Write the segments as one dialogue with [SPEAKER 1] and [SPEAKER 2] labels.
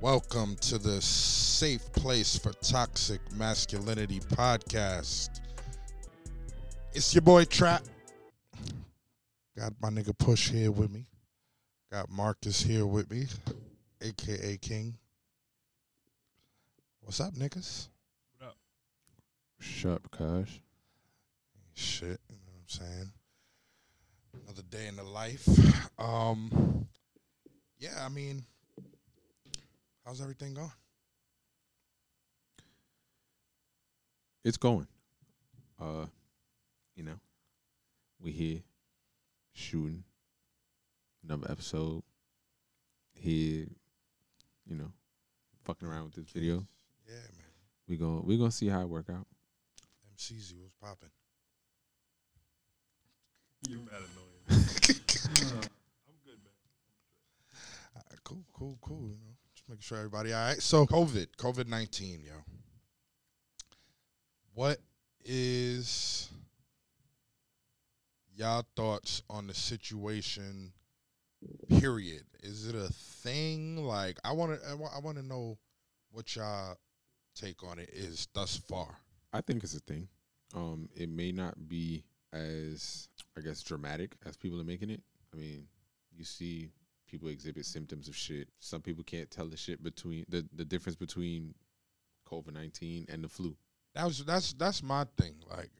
[SPEAKER 1] Welcome to the Safe Place for Toxic Masculinity podcast. It's your boy Trap. Got my nigga Push here with me. Got Marcus here with me, aka King. What's up, niggas? What up?
[SPEAKER 2] Sharp Cash.
[SPEAKER 1] Shit, you know what I'm saying? Another day in the life. Um yeah, I mean how's everything going?
[SPEAKER 2] It's going. Uh, you know, we here shooting another episode. Here, you know, fucking around with this video.
[SPEAKER 1] Yeah, man.
[SPEAKER 2] We go. We gonna see how it work out.
[SPEAKER 1] MCZ was popping.
[SPEAKER 3] You're mad annoying. I'm good, man.
[SPEAKER 1] Uh, cool, cool, cool. You know, just making sure everybody all right. So COVID, COVID nineteen, yo. What is y'all thoughts on the situation? Period. Is it a thing? Like I want to, I want to know what y'all take on it is thus far.
[SPEAKER 2] I think it's a thing. Um, it may not be as I guess dramatic as people are making it. I mean, you see people exhibit symptoms of shit. Some people can't tell the shit between the the difference between COVID nineteen and the flu.
[SPEAKER 1] That was that's that's my thing. Like,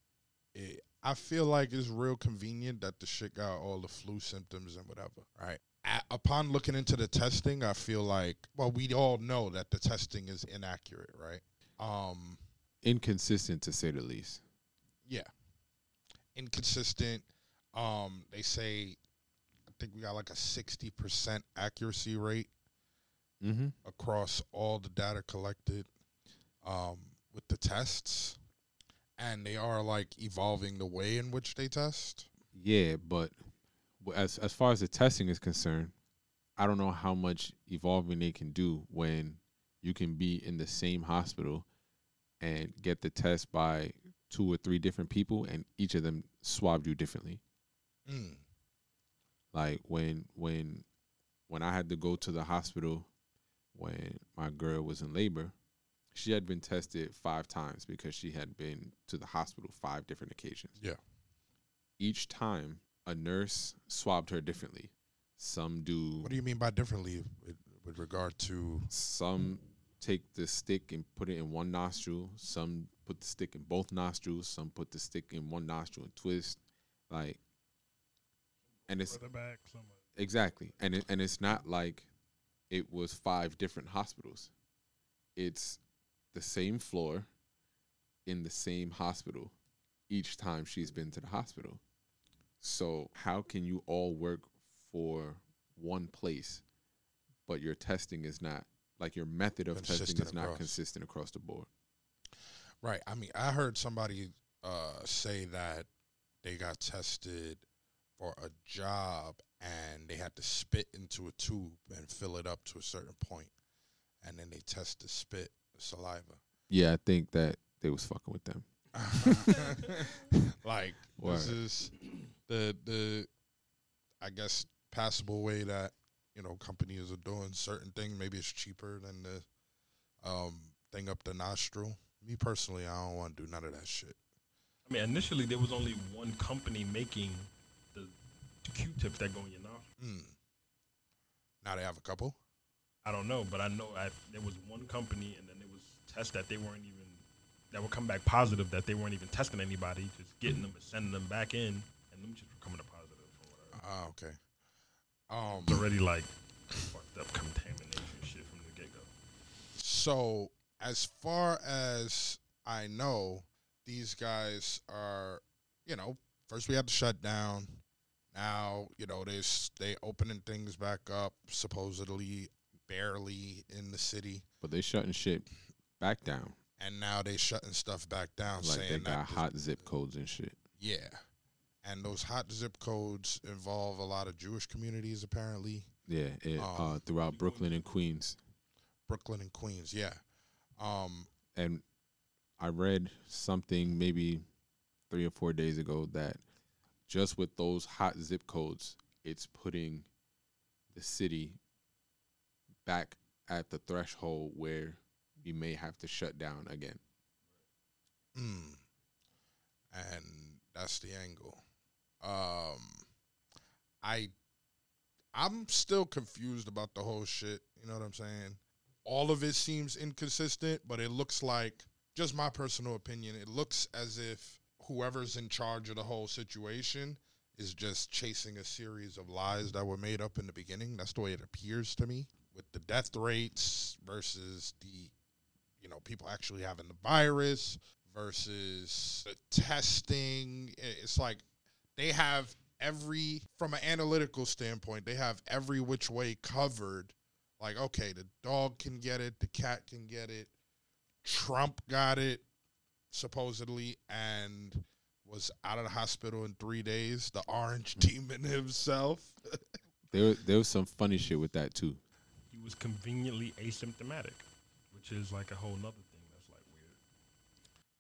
[SPEAKER 1] it, I feel like it's real convenient that the shit got all the flu symptoms and whatever. Right. A- upon looking into the testing, I feel like well, we all know that the testing is inaccurate, right? Um,
[SPEAKER 2] Inconsistent to say the least.
[SPEAKER 1] yeah, inconsistent. Um, they say, think we got like a sixty percent accuracy rate
[SPEAKER 2] Mm-hmm.
[SPEAKER 1] across all the data collected um, with the tests, and they are like evolving the way in which they test.
[SPEAKER 2] Yeah, but as as far as the testing is concerned, I don't know how much evolving they can do when you can be in the same hospital and get the test by two or three different people and each of them swabbed you differently.
[SPEAKER 1] Mm.
[SPEAKER 2] Like when when when I had to go to the hospital when my girl was in labor, she had been tested five times because she had been to the hospital five different occasions.
[SPEAKER 1] Yeah.
[SPEAKER 2] Each time a nurse swabbed her differently. Some do
[SPEAKER 1] What do you mean by differently with, with regard to?
[SPEAKER 2] some take the stick and put it in one nostril, some put the stick in both nostrils, some put the stick in one nostril and twist. Like and it's
[SPEAKER 3] back.
[SPEAKER 2] Exactly, and it, and it's not like it was five different hospitals. It's the same floor in the same hospital each time she's been to the hospital. So how can you all work for one place, but your testing is not like your method of testing
[SPEAKER 1] Consistent
[SPEAKER 2] is not consistent across the board?
[SPEAKER 1] Right. I mean, I heard somebody uh, say that they got tested for a job and they had to spit into a tube and fill it up to a certain point, and then they test the spit, the saliva.
[SPEAKER 2] Yeah, I think that they was fucking with them.
[SPEAKER 1] like
[SPEAKER 2] Word.
[SPEAKER 1] this is the the I guess passable way that you know companies are doing certain things. Maybe it's cheaper than the um thing up the nostril. Me personally, I don't want to do none of that shit.
[SPEAKER 3] I mean, initially there was only one company making the Q-tips that go in your nostril.
[SPEAKER 1] Mm. Now they have a couple.
[SPEAKER 3] I don't know, but I know I, there was one company, and then there was tests that they weren't even that would come back positive that they weren't even testing anybody, just getting them and sending them back in, and them just were coming up positive or whatever.
[SPEAKER 1] Ah, okay. Um,
[SPEAKER 3] It's already like fucked up contamination shit from the get go.
[SPEAKER 1] So, as far as I know, these guys are, you know, first we had to shut down. Now, you know, they they opening things back up, supposedly barely in the city,
[SPEAKER 2] But they shutting shit back down.
[SPEAKER 1] and now they shutting stuff back down,
[SPEAKER 2] Like they
[SPEAKER 1] saying
[SPEAKER 2] got
[SPEAKER 1] that
[SPEAKER 2] hot zip codes and shit.
[SPEAKER 1] yeah, and those hot zip codes involve a lot of Jewish communities, apparently,
[SPEAKER 2] Yeah, it,
[SPEAKER 1] Um,
[SPEAKER 2] uh, throughout Brooklyn and Queens.
[SPEAKER 1] Brooklyn and Queens. Yeah, um,
[SPEAKER 2] And I read something maybe three or four days ago that just with those hot zip codes, it's putting the city back at the threshold where we may have to shut down again.
[SPEAKER 1] Mm. And that's the angle. Um, I, I'm still confused about the whole shit. You know what I'm saying? All of it seems inconsistent, but it looks like, just my personal opinion, it looks as if whoever's in charge of the whole situation is just chasing a series of lies that were made up in the beginning. That's the way it appears to me. With the death rates versus the, you know, people actually having the virus versus the testing. It's like they have every, from an analytical standpoint, they have every which way covered. Like, okay, the dog can get it, the cat can get it, Trump got it, supposedly, and was out of the hospital in three days. The orange demon himself.
[SPEAKER 2] There, there was some funny shit with that too.
[SPEAKER 3] He was conveniently asymptomatic, which is like a whole nother thing that's like weird.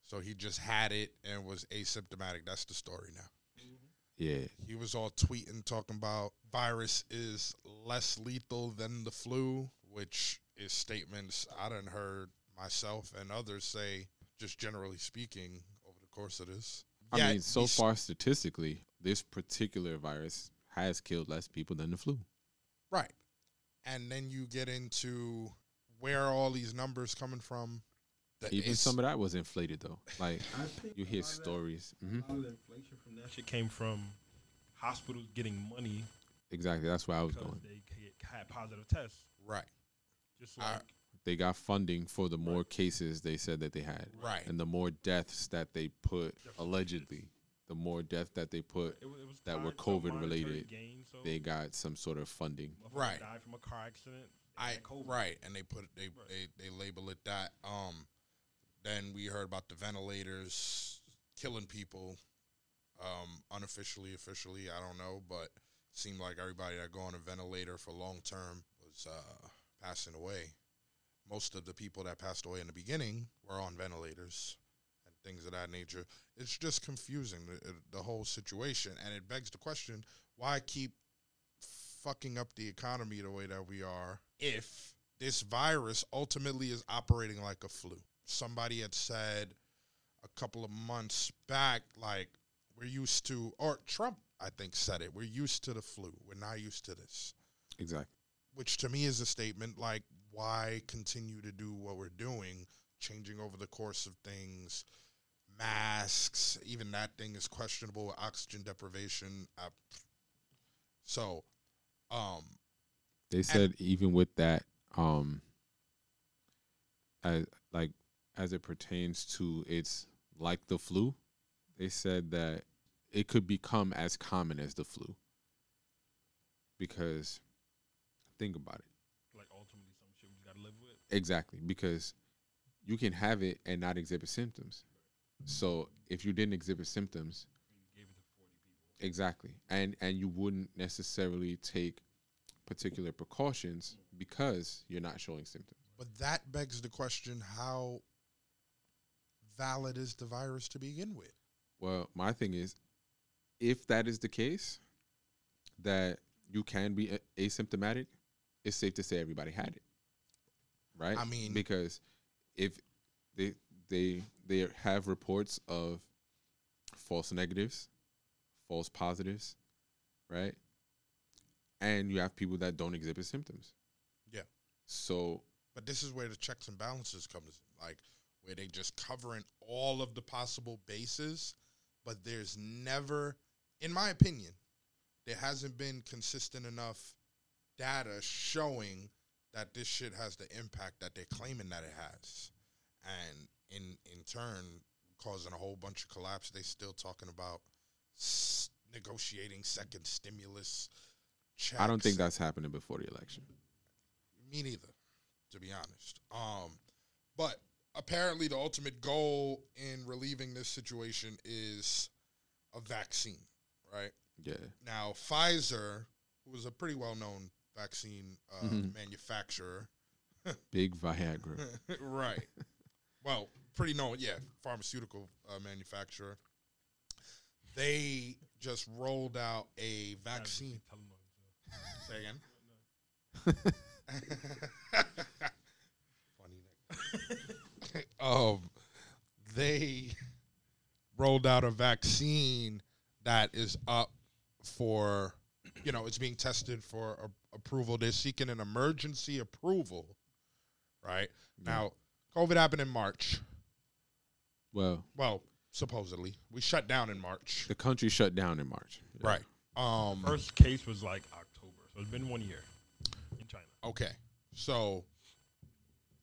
[SPEAKER 1] so he just had it and was asymptomatic. That's the story now. Mm-hmm.
[SPEAKER 2] Yeah,
[SPEAKER 1] He was all tweeting, talking about virus is less lethal than the flu, which is statements I done heard myself and others say, just generally speaking, over the course of this.
[SPEAKER 2] I
[SPEAKER 1] Yeah,
[SPEAKER 2] mean, so far statistically, this particular virus has killed less people than the flu.
[SPEAKER 1] Right. And then you get into where are all these numbers coming from?
[SPEAKER 2] Even some of that was inflated though. Like you hear
[SPEAKER 3] lot of that-
[SPEAKER 2] stories.
[SPEAKER 3] A
[SPEAKER 2] hmm
[SPEAKER 3] lot of the inflation from that shit came from hospitals getting money
[SPEAKER 2] Exactly. That's where I was going.
[SPEAKER 3] they had positive tests.
[SPEAKER 1] right.
[SPEAKER 3] Just
[SPEAKER 1] I-
[SPEAKER 3] like
[SPEAKER 2] They got funding for the more cases they said that they had,
[SPEAKER 1] Right.
[SPEAKER 2] and the more deaths that they put allegedly, the more deaths that they put,
[SPEAKER 3] it, wa- it was
[SPEAKER 2] that were
[SPEAKER 3] tied to a
[SPEAKER 2] COVID related,
[SPEAKER 3] gain, so
[SPEAKER 2] they got some sort of funding.
[SPEAKER 1] Right.
[SPEAKER 3] died from a car accident.
[SPEAKER 1] I
[SPEAKER 3] had COVID.
[SPEAKER 1] right, and they put they,
[SPEAKER 3] Right.
[SPEAKER 1] they they label it that. Um, then we heard about the ventilators killing people, um, unofficially, officially, I don't know, but seemed like everybody that go on a ventilator for long term was uh, passing away. Most of the people that passed away in the beginning were on ventilators and things of that nature. It's just confusing the, uh, the whole situation, and it begs the question: Why keep fucking up the economy the way that we are if this virus ultimately is operating like a flu. Somebody had said a couple of months back, like, we're used to, or Trump, I think, said it, we're used to the flu. We're not used to this.
[SPEAKER 2] Exactly.
[SPEAKER 1] Which to me is a statement like, why continue to do what we're doing, changing over the course of things? Masks, even that thing is questionable oxygen deprivation. Uh, so, um,
[SPEAKER 2] They said even with that, um, as like as it pertains to it's like the flu, they said that it could become as common as the flu. Because think about it.
[SPEAKER 3] Like ultimately, some shit we just gotta live with.
[SPEAKER 2] Exactly, because you can have it and not exhibit symptoms. So if you didn't exhibit symptoms,
[SPEAKER 3] gave it to forty people.
[SPEAKER 2] exactly, and and you wouldn't necessarily take particular precautions because you're not showing symptoms.
[SPEAKER 1] But that begs the question how valid is the virus to begin with?
[SPEAKER 2] Well, my thing is, if that is the case, that you can be a- asymptomatic, it's safe to say everybody had it, right?
[SPEAKER 1] I mean-
[SPEAKER 2] because if they they they have reports of false negatives, false positives, right? And you have people that don't exhibit symptoms.
[SPEAKER 1] Yeah.
[SPEAKER 2] So
[SPEAKER 1] But this is where the checks and balances comes in, like where they just covering all of the possible bases, but there's never, in my opinion, there hasn't been consistent enough data showing that this shit has the impact that they're claiming that it has, and in in turn causing a whole bunch of collapse. They still talking about s- negotiating second stimulus. Checks.
[SPEAKER 2] I don't think that's happening before the election.
[SPEAKER 1] Me neither, to be honest. Um, but apparently, the ultimate goal in relieving this situation is a vaccine, right?
[SPEAKER 2] Yeah.
[SPEAKER 1] Now, Pfizer, who is a pretty well-known vaccine uh,
[SPEAKER 2] Mhm.
[SPEAKER 1] manufacturer,
[SPEAKER 2] Big Viagra.
[SPEAKER 1] right? Well, pretty known, yeah, pharmaceutical uh, manufacturer. They just rolled out a vaccine.
[SPEAKER 3] Tell 'em no.
[SPEAKER 1] Say again. Funny nigga. um, they rolled out a vaccine that is up for, you know, it's being tested for a- approval. They're seeking an emergency approval, right? Now, COVID happened in March.
[SPEAKER 2] Well,
[SPEAKER 1] Well, supposedly. We shut down in March.
[SPEAKER 2] the country shut down in March. Yeah.
[SPEAKER 1] Right. Um,
[SPEAKER 3] First case was like October, so it's been one year in China.
[SPEAKER 1] Okay. So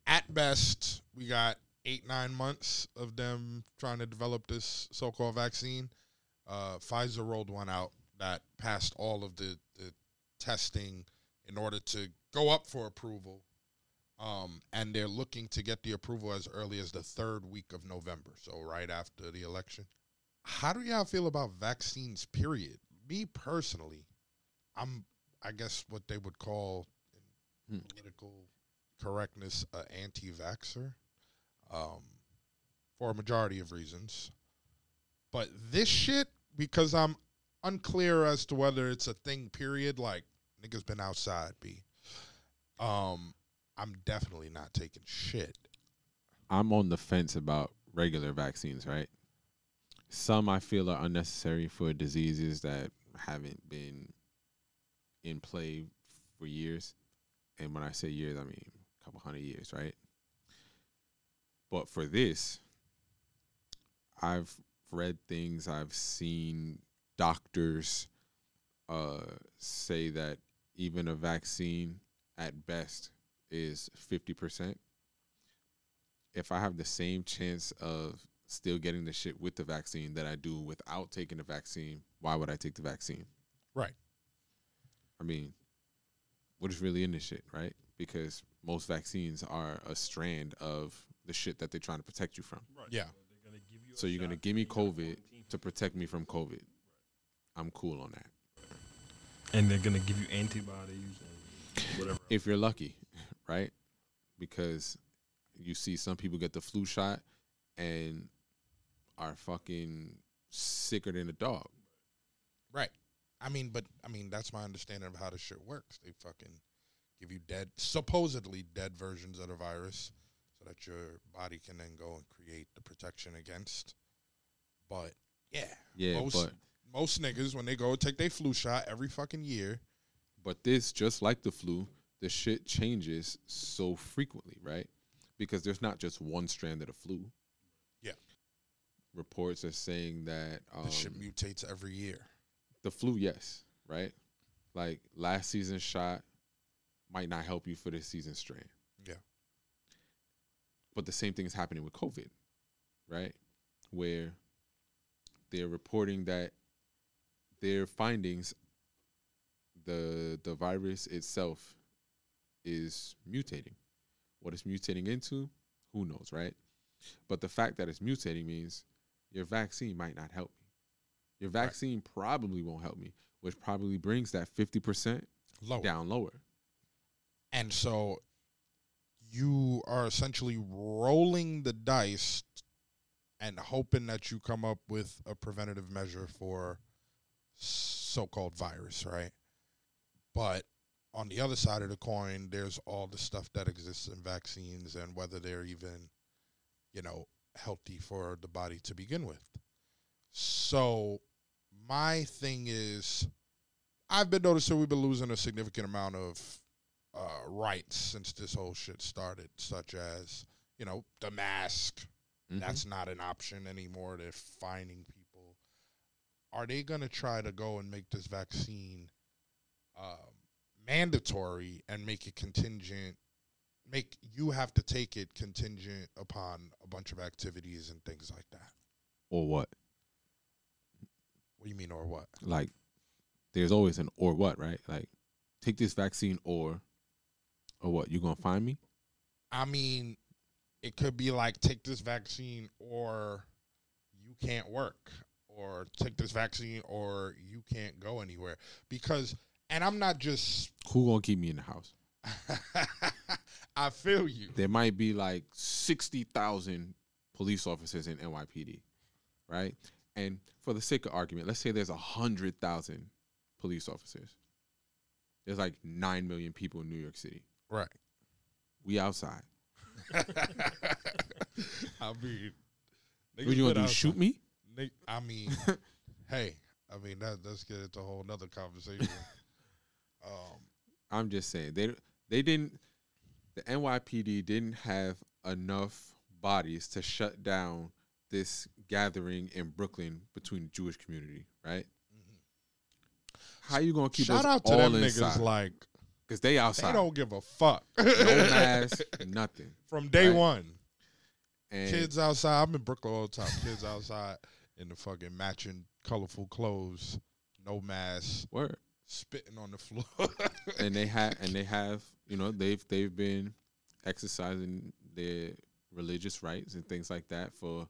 [SPEAKER 1] at best, we got eight, nine months of them trying to develop this so called vaccine. Uh, Pfizer rolled one out that passed all of the, the testing in order to go up for approval. Um, and they're looking to get the approval as early as the third week of November, so right after the election. How do y'all feel about vaccines, period? Me personally, I'm, I guess, what they would call
[SPEAKER 2] Hmm.
[SPEAKER 1] political correctness uh, anti-vaxer um, for a majority of reasons. But this shit, because I'm unclear as to whether it's a thing. Period. Like niggas been outside. B. Um, I'm definitely not taking shit.
[SPEAKER 2] I'm on the fence about regular vaccines, right? Some I feel are unnecessary for diseases that haven't been in play for years. And when I say years, I mean a couple hundred years, right? But for this, I've read things, I've seen doctors uh, say that even a vaccine at best is 50% if I have the same chance of still getting the shit with the vaccine that I do without taking the vaccine, why would I take the vaccine?
[SPEAKER 1] Right.
[SPEAKER 2] I mean, what is really in this shit, right? Because most vaccines are a strand of the shit that they're trying to protect you from.
[SPEAKER 3] Right.
[SPEAKER 1] Yeah.
[SPEAKER 3] So gonna give you
[SPEAKER 2] so you're gonna give me
[SPEAKER 3] and you gotta
[SPEAKER 2] COVID to protect me from COVID. I'm cool on that.
[SPEAKER 3] And they're gonna give you antibodies and whatever.
[SPEAKER 2] If you're lucky, right? Because you see some people get the flu shot and are fucking sicker than a dog.
[SPEAKER 1] Right. I mean, but I mean that's my understanding of how this shit works. They fucking give you dead, supposedly dead versions of the virus, so that your body can then go and create the protection against. But yeah,
[SPEAKER 2] Yeah,
[SPEAKER 1] most
[SPEAKER 2] but
[SPEAKER 1] most niggas when they go take their flu shot every fucking year.
[SPEAKER 2] But this, just like the flu, the shit changes so frequently, right? Because there's not just one strand of the flu.
[SPEAKER 1] Yeah.
[SPEAKER 2] Reports are saying that um,
[SPEAKER 1] This shit mutates every year.
[SPEAKER 2] the flu, yes, right? Like last season's shot might not help you for this season's strand.
[SPEAKER 1] Yeah.
[SPEAKER 2] But the same thing is happening with COVID, right? Where they're reporting that their findings, the the virus itself is mutating. What it's mutating into, who knows, right? But the fact that it's mutating means your vaccine might not help me. Your
[SPEAKER 1] Right.
[SPEAKER 2] vaccine probably won't help me, which probably brings that 50%
[SPEAKER 1] Low.
[SPEAKER 2] down lower.
[SPEAKER 1] And so you are essentially rolling the dice and hoping that you come up with a preventative measure for so-called virus, right? But on the other side of the coin, there's all the stuff that exists in vaccines and whether they're even, you know, healthy for the body to begin with. So my thing is I've been noticing we've been losing a significant amount of uh, rights since this whole shit started, such as, you know, the mask.
[SPEAKER 2] Mhm.
[SPEAKER 1] That's not an option anymore. They're people. Are they going to try to go and make this vaccine um, mandatory and make it contingent? Make you have to take it contingent upon a bunch of activities and things like that.
[SPEAKER 2] or what?
[SPEAKER 1] What do you mean, or what?
[SPEAKER 2] Like, there's always an or what, right? Like, take this vaccine or, or what? You gonna find me?
[SPEAKER 1] I mean, it could be like take this vaccine or you can't work, or take this vaccine or you can't go anywhere. Because, and I'm not just,
[SPEAKER 2] Who gonna keep me in the house?
[SPEAKER 1] I feel you.
[SPEAKER 2] There might be like sixty thousand police officers in NYPD, right? And for the sake of argument, let's say there's a hundred thousand police officers. There's like nine million people in New York City.
[SPEAKER 1] Right.
[SPEAKER 2] We outside.
[SPEAKER 1] I mean,
[SPEAKER 2] What you gonna do? Shoot me?
[SPEAKER 1] I mean, hey, I mean that let's get into a whole nother conversation. um,
[SPEAKER 2] I'm just saying they they didn't. The NYPD didn't have enough bodies to shut down this gathering in Brooklyn between the Jewish community, right? How you gonna keep
[SPEAKER 1] shout
[SPEAKER 2] us
[SPEAKER 1] out to
[SPEAKER 2] all
[SPEAKER 1] them
[SPEAKER 2] inside?
[SPEAKER 1] niggas like
[SPEAKER 2] Because they outside.
[SPEAKER 1] they don't give a fuck
[SPEAKER 2] no mask, nothing.
[SPEAKER 1] from day
[SPEAKER 2] Right.
[SPEAKER 1] one.
[SPEAKER 2] And
[SPEAKER 1] Kids outside. I'm in Brooklyn all the time. Kids outside in the fucking matching colorful clothes, no mask,
[SPEAKER 2] word.
[SPEAKER 1] spitting on the floor.
[SPEAKER 2] and they have and they have you know they've they've been exercising their religious rights and things like that for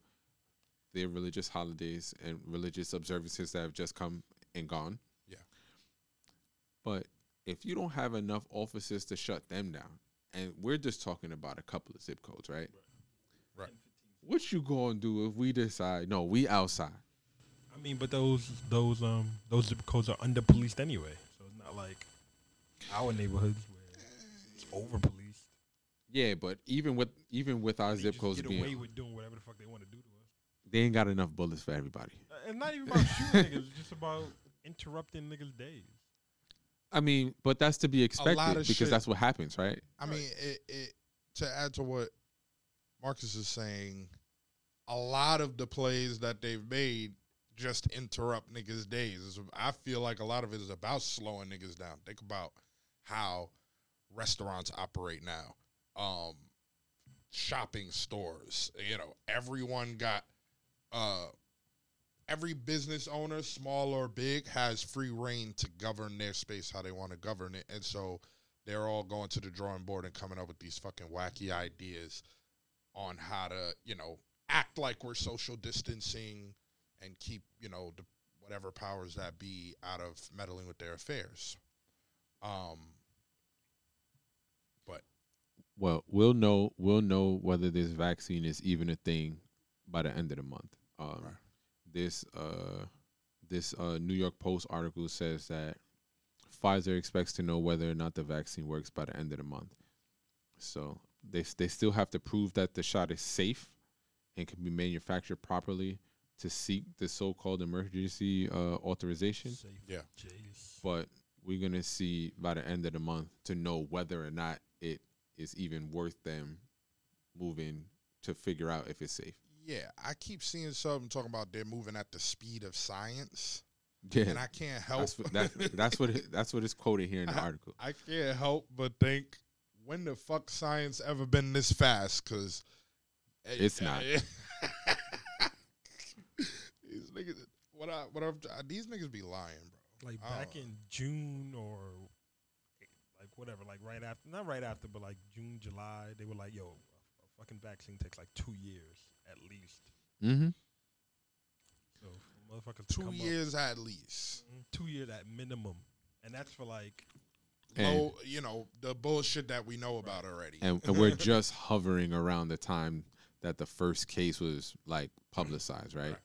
[SPEAKER 2] their religious holidays and religious observances that have just come and gone.
[SPEAKER 1] Yeah.
[SPEAKER 2] But if you don't have enough officers to shut them down, and we're just talking about a couple of zip codes, right?
[SPEAKER 1] Right.
[SPEAKER 2] What you gonna do if we decide no, we outside?
[SPEAKER 3] I mean, but those those um those zip codes are under policed anyway, so it's not like our neighborhoods where it's over policed.
[SPEAKER 2] Yeah, but even with even with our
[SPEAKER 3] They
[SPEAKER 2] zip
[SPEAKER 3] just
[SPEAKER 2] codes
[SPEAKER 3] get
[SPEAKER 2] being,
[SPEAKER 3] away with doing whatever the fuck they want to do to us.
[SPEAKER 2] they ain't got enough bullets for everybody.
[SPEAKER 3] Uh, It's not even about shooting niggas; it's just about interrupting niggas' days.
[SPEAKER 2] I mean, but that's to be expected because
[SPEAKER 1] shit-
[SPEAKER 2] that's what happens, right?
[SPEAKER 1] I mean, it, it to add to what Marcus is saying, a lot of the plays that they've made just interrupt niggas' days. I feel like a lot of it is about slowing niggas down. Think about how restaurants operate now, um, shopping stores. You know, everyone got uh, every business owner, small or big, has free reign to govern their space how they want to govern it, and so they're all going to the drawing board and coming up with these fucking wacky ideas on how to, you know, act like we're social distancing and keep, you know, the whatever powers that be out of meddling with their affairs. Um, but
[SPEAKER 2] Well, we'll know we'll know whether this vaccine is even a thing by the end of the month. Um,
[SPEAKER 1] Right.
[SPEAKER 2] This uh, this uh, New York Post article says that Pfizer expects to know whether or not the vaccine works by the end of the month. So they they still have to prove that the shot is safe and can be manufactured properly to seek the so-called emergency uh, authorization.
[SPEAKER 3] Safe
[SPEAKER 1] Yeah.
[SPEAKER 3] Jays.
[SPEAKER 2] but we're gonna see by the end of the month to know whether or not it is even worth them moving to figure out if it's safe.
[SPEAKER 1] yeah, I keep seeing something talking about they're moving at the speed of science,
[SPEAKER 2] Yeah,
[SPEAKER 1] and I can't help.
[SPEAKER 2] that's what that, that's what it, that's what is quoted here in the article.
[SPEAKER 1] I can't help but think, when the fuck science ever been this fast? Because
[SPEAKER 2] It's not.
[SPEAKER 1] these niggas, what I, what I'm, these niggas be lying, bro.
[SPEAKER 3] like back in June or like whatever, like right after, not right after, but like June, July, they were like, "Yo, a, a fucking vaccine takes like two years at least."
[SPEAKER 2] Mm-hmm.
[SPEAKER 3] So for motherfuckers
[SPEAKER 1] Two
[SPEAKER 3] come up-
[SPEAKER 1] years at least.
[SPEAKER 3] Mm, two years at minimum, and that's for like
[SPEAKER 2] And-
[SPEAKER 1] Low, oh, you know the bullshit that we know about already.
[SPEAKER 2] And, and we're just hovering around the time that the first case was like publicized, right?
[SPEAKER 1] Right.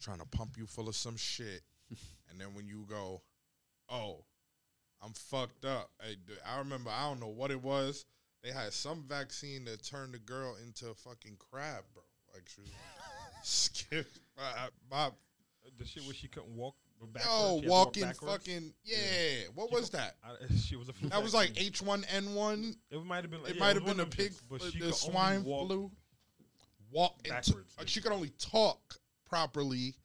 [SPEAKER 1] trying to pump you full of some shit, and then when you go, "Oh, I'm fucked up," I, d- I remember I don't know what it was. They had some vaccine that turned the girl into a fucking crab, bro. Like she was skip my, my
[SPEAKER 3] the shit where she couldn't walk. Backwards,
[SPEAKER 1] yo
[SPEAKER 3] she walk
[SPEAKER 1] walking
[SPEAKER 3] backwards.
[SPEAKER 1] fucking yeah. What
[SPEAKER 3] She
[SPEAKER 1] was
[SPEAKER 3] go-
[SPEAKER 1] that?
[SPEAKER 3] I, she was a flu
[SPEAKER 1] That was like. H one N one.
[SPEAKER 3] It might have been. Like,
[SPEAKER 1] It
[SPEAKER 3] yeah,
[SPEAKER 1] might have been
[SPEAKER 3] a
[SPEAKER 1] the pig,
[SPEAKER 3] but she
[SPEAKER 1] the swine
[SPEAKER 3] walk
[SPEAKER 1] flu. Walk into,
[SPEAKER 3] backwards, yeah.
[SPEAKER 1] she could only talk properly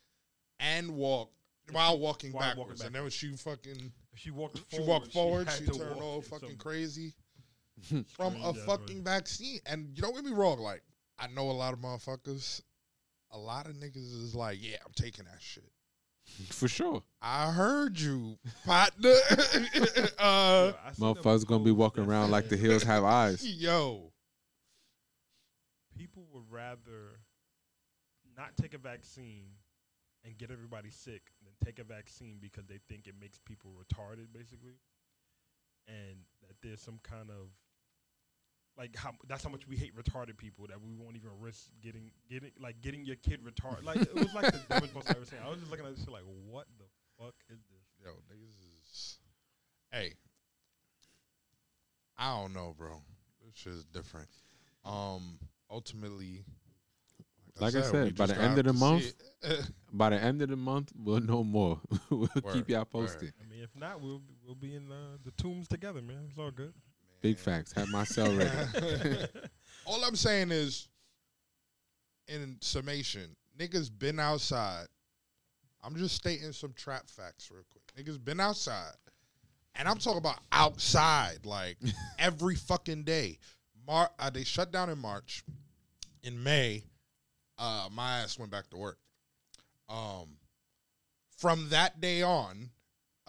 [SPEAKER 1] and walk while walking
[SPEAKER 3] While walking
[SPEAKER 1] backwards. And then when she fucking
[SPEAKER 3] If she walked
[SPEAKER 1] she
[SPEAKER 3] forward,
[SPEAKER 1] walked forward,
[SPEAKER 3] had
[SPEAKER 1] she, turned all fucking
[SPEAKER 3] some
[SPEAKER 1] crazy from a
[SPEAKER 3] strange
[SPEAKER 1] fucking
[SPEAKER 3] way.
[SPEAKER 1] vaccine. And you don't get me wrong, like I know a lot of motherfuckers. A lot of niggas is like, yeah, I'm taking that shit.
[SPEAKER 2] For sure.
[SPEAKER 1] I heard you, partner. uh,
[SPEAKER 3] Yeah, I seen them
[SPEAKER 2] Motherfuckers gonna be walking around like the hills have eyes.
[SPEAKER 1] yo,
[SPEAKER 3] People would rather not take a vaccine and get everybody sick than take a vaccine because they think it makes people retarded, basically, and that there's some kind of like how that's how much we hate retarded people that we won't even risk getting getting like getting your kid retarded. Like it was like the dumbest post I ever seen. I was just looking at this shit like, what the fuck is this?
[SPEAKER 1] Yo, niggas is. Hey, I don't know, bro. This shit is different. Um, ultimately,
[SPEAKER 2] Like I
[SPEAKER 1] we
[SPEAKER 2] said, by the end of the
[SPEAKER 1] have to see it.
[SPEAKER 2] By the end of the month, we'll know more. we'll
[SPEAKER 1] Word,
[SPEAKER 2] keep y'all
[SPEAKER 1] word.
[SPEAKER 2] posted.
[SPEAKER 3] I mean, if not, we'll we'll be in uh, the tombs together, man. It's all good.
[SPEAKER 2] Big facts. Have my cell ready.
[SPEAKER 1] All I'm saying is, in summation, niggas been outside. I'm just stating some trap facts real quick. Niggas been outside, and I'm talking about outside like every fucking day. Mar- uh, they shut down in March. In May, uh, my ass went back to work. Um, from that day on,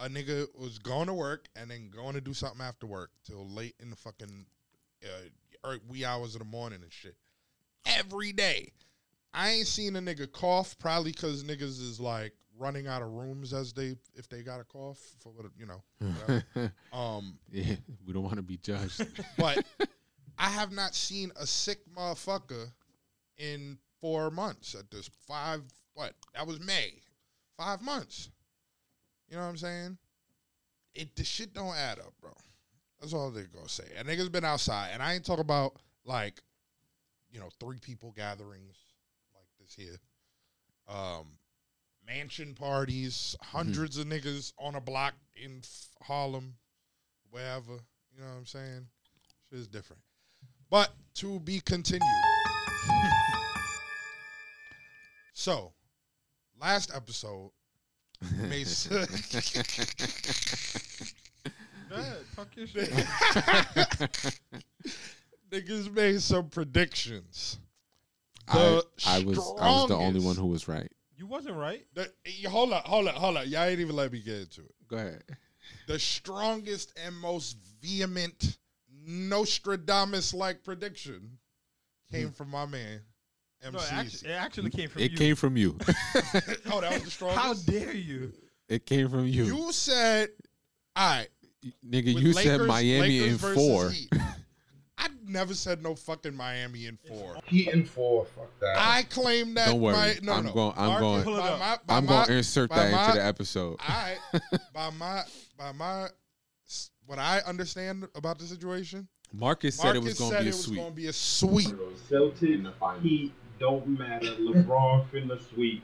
[SPEAKER 1] a nigga was going to work and then going to do something after work till late in the fucking uh, or wee hours of the morning and shit. Every day. I ain't seen a nigga cough, probably because niggas is like running out of rooms as they if they got a cough for what you know. um,
[SPEAKER 2] yeah, we don't want to be judged.
[SPEAKER 1] but I have not seen a sick motherfucker in four months at this five what that was May, five months. You know what I'm saying? It the shit don't add up, bro. That's all they're gonna say. And niggas been outside, and I ain't talking about like, you know, three people gatherings like this here. Um, mansion parties, 100s of niggas on a block in Harlem, wherever. You know what I'm saying? Shit is different. But to be continued. so, last episode, Mason.
[SPEAKER 3] Go ahead, talk your shit.
[SPEAKER 1] niggas made some predictions.
[SPEAKER 2] I,
[SPEAKER 1] The
[SPEAKER 2] I was I was the only
[SPEAKER 1] strongest-
[SPEAKER 2] one who was right.
[SPEAKER 3] You wasn't right.
[SPEAKER 1] The, hold up, hold up, hold up. Y'all ain't even let me get into it.
[SPEAKER 2] Go ahead.
[SPEAKER 1] The strongest and most vehement Nostradamus like prediction came hmm. from my man,
[SPEAKER 3] No, it actually, it actually came from
[SPEAKER 2] It
[SPEAKER 3] you.
[SPEAKER 2] came from you.
[SPEAKER 1] oh, that was the strongest.
[SPEAKER 3] How dare you?
[SPEAKER 2] it came from you.
[SPEAKER 1] you said, all right,
[SPEAKER 2] Nigga,
[SPEAKER 1] with
[SPEAKER 2] you said Miami
[SPEAKER 1] Lakers
[SPEAKER 2] in four.
[SPEAKER 1] Heat. I never said no fucking Miami in four.
[SPEAKER 4] Heat and four. Fuck that.
[SPEAKER 1] I claim that.
[SPEAKER 2] Don't worry.
[SPEAKER 1] My, no,
[SPEAKER 2] I'm
[SPEAKER 1] no.
[SPEAKER 2] going- I'm
[SPEAKER 1] Marcus,
[SPEAKER 2] going-
[SPEAKER 1] by my- by
[SPEAKER 2] I'm
[SPEAKER 1] my-
[SPEAKER 2] gonna insert that
[SPEAKER 1] my-
[SPEAKER 2] into the episode.
[SPEAKER 1] All right, by my by my s- what I understand about the situation,
[SPEAKER 2] Marcus said it was
[SPEAKER 1] Marcus
[SPEAKER 2] gonna
[SPEAKER 1] said
[SPEAKER 2] be a
[SPEAKER 1] it was gonna be a sweep.
[SPEAKER 4] Celtics, Heat don't matter. LeBron finna sweep.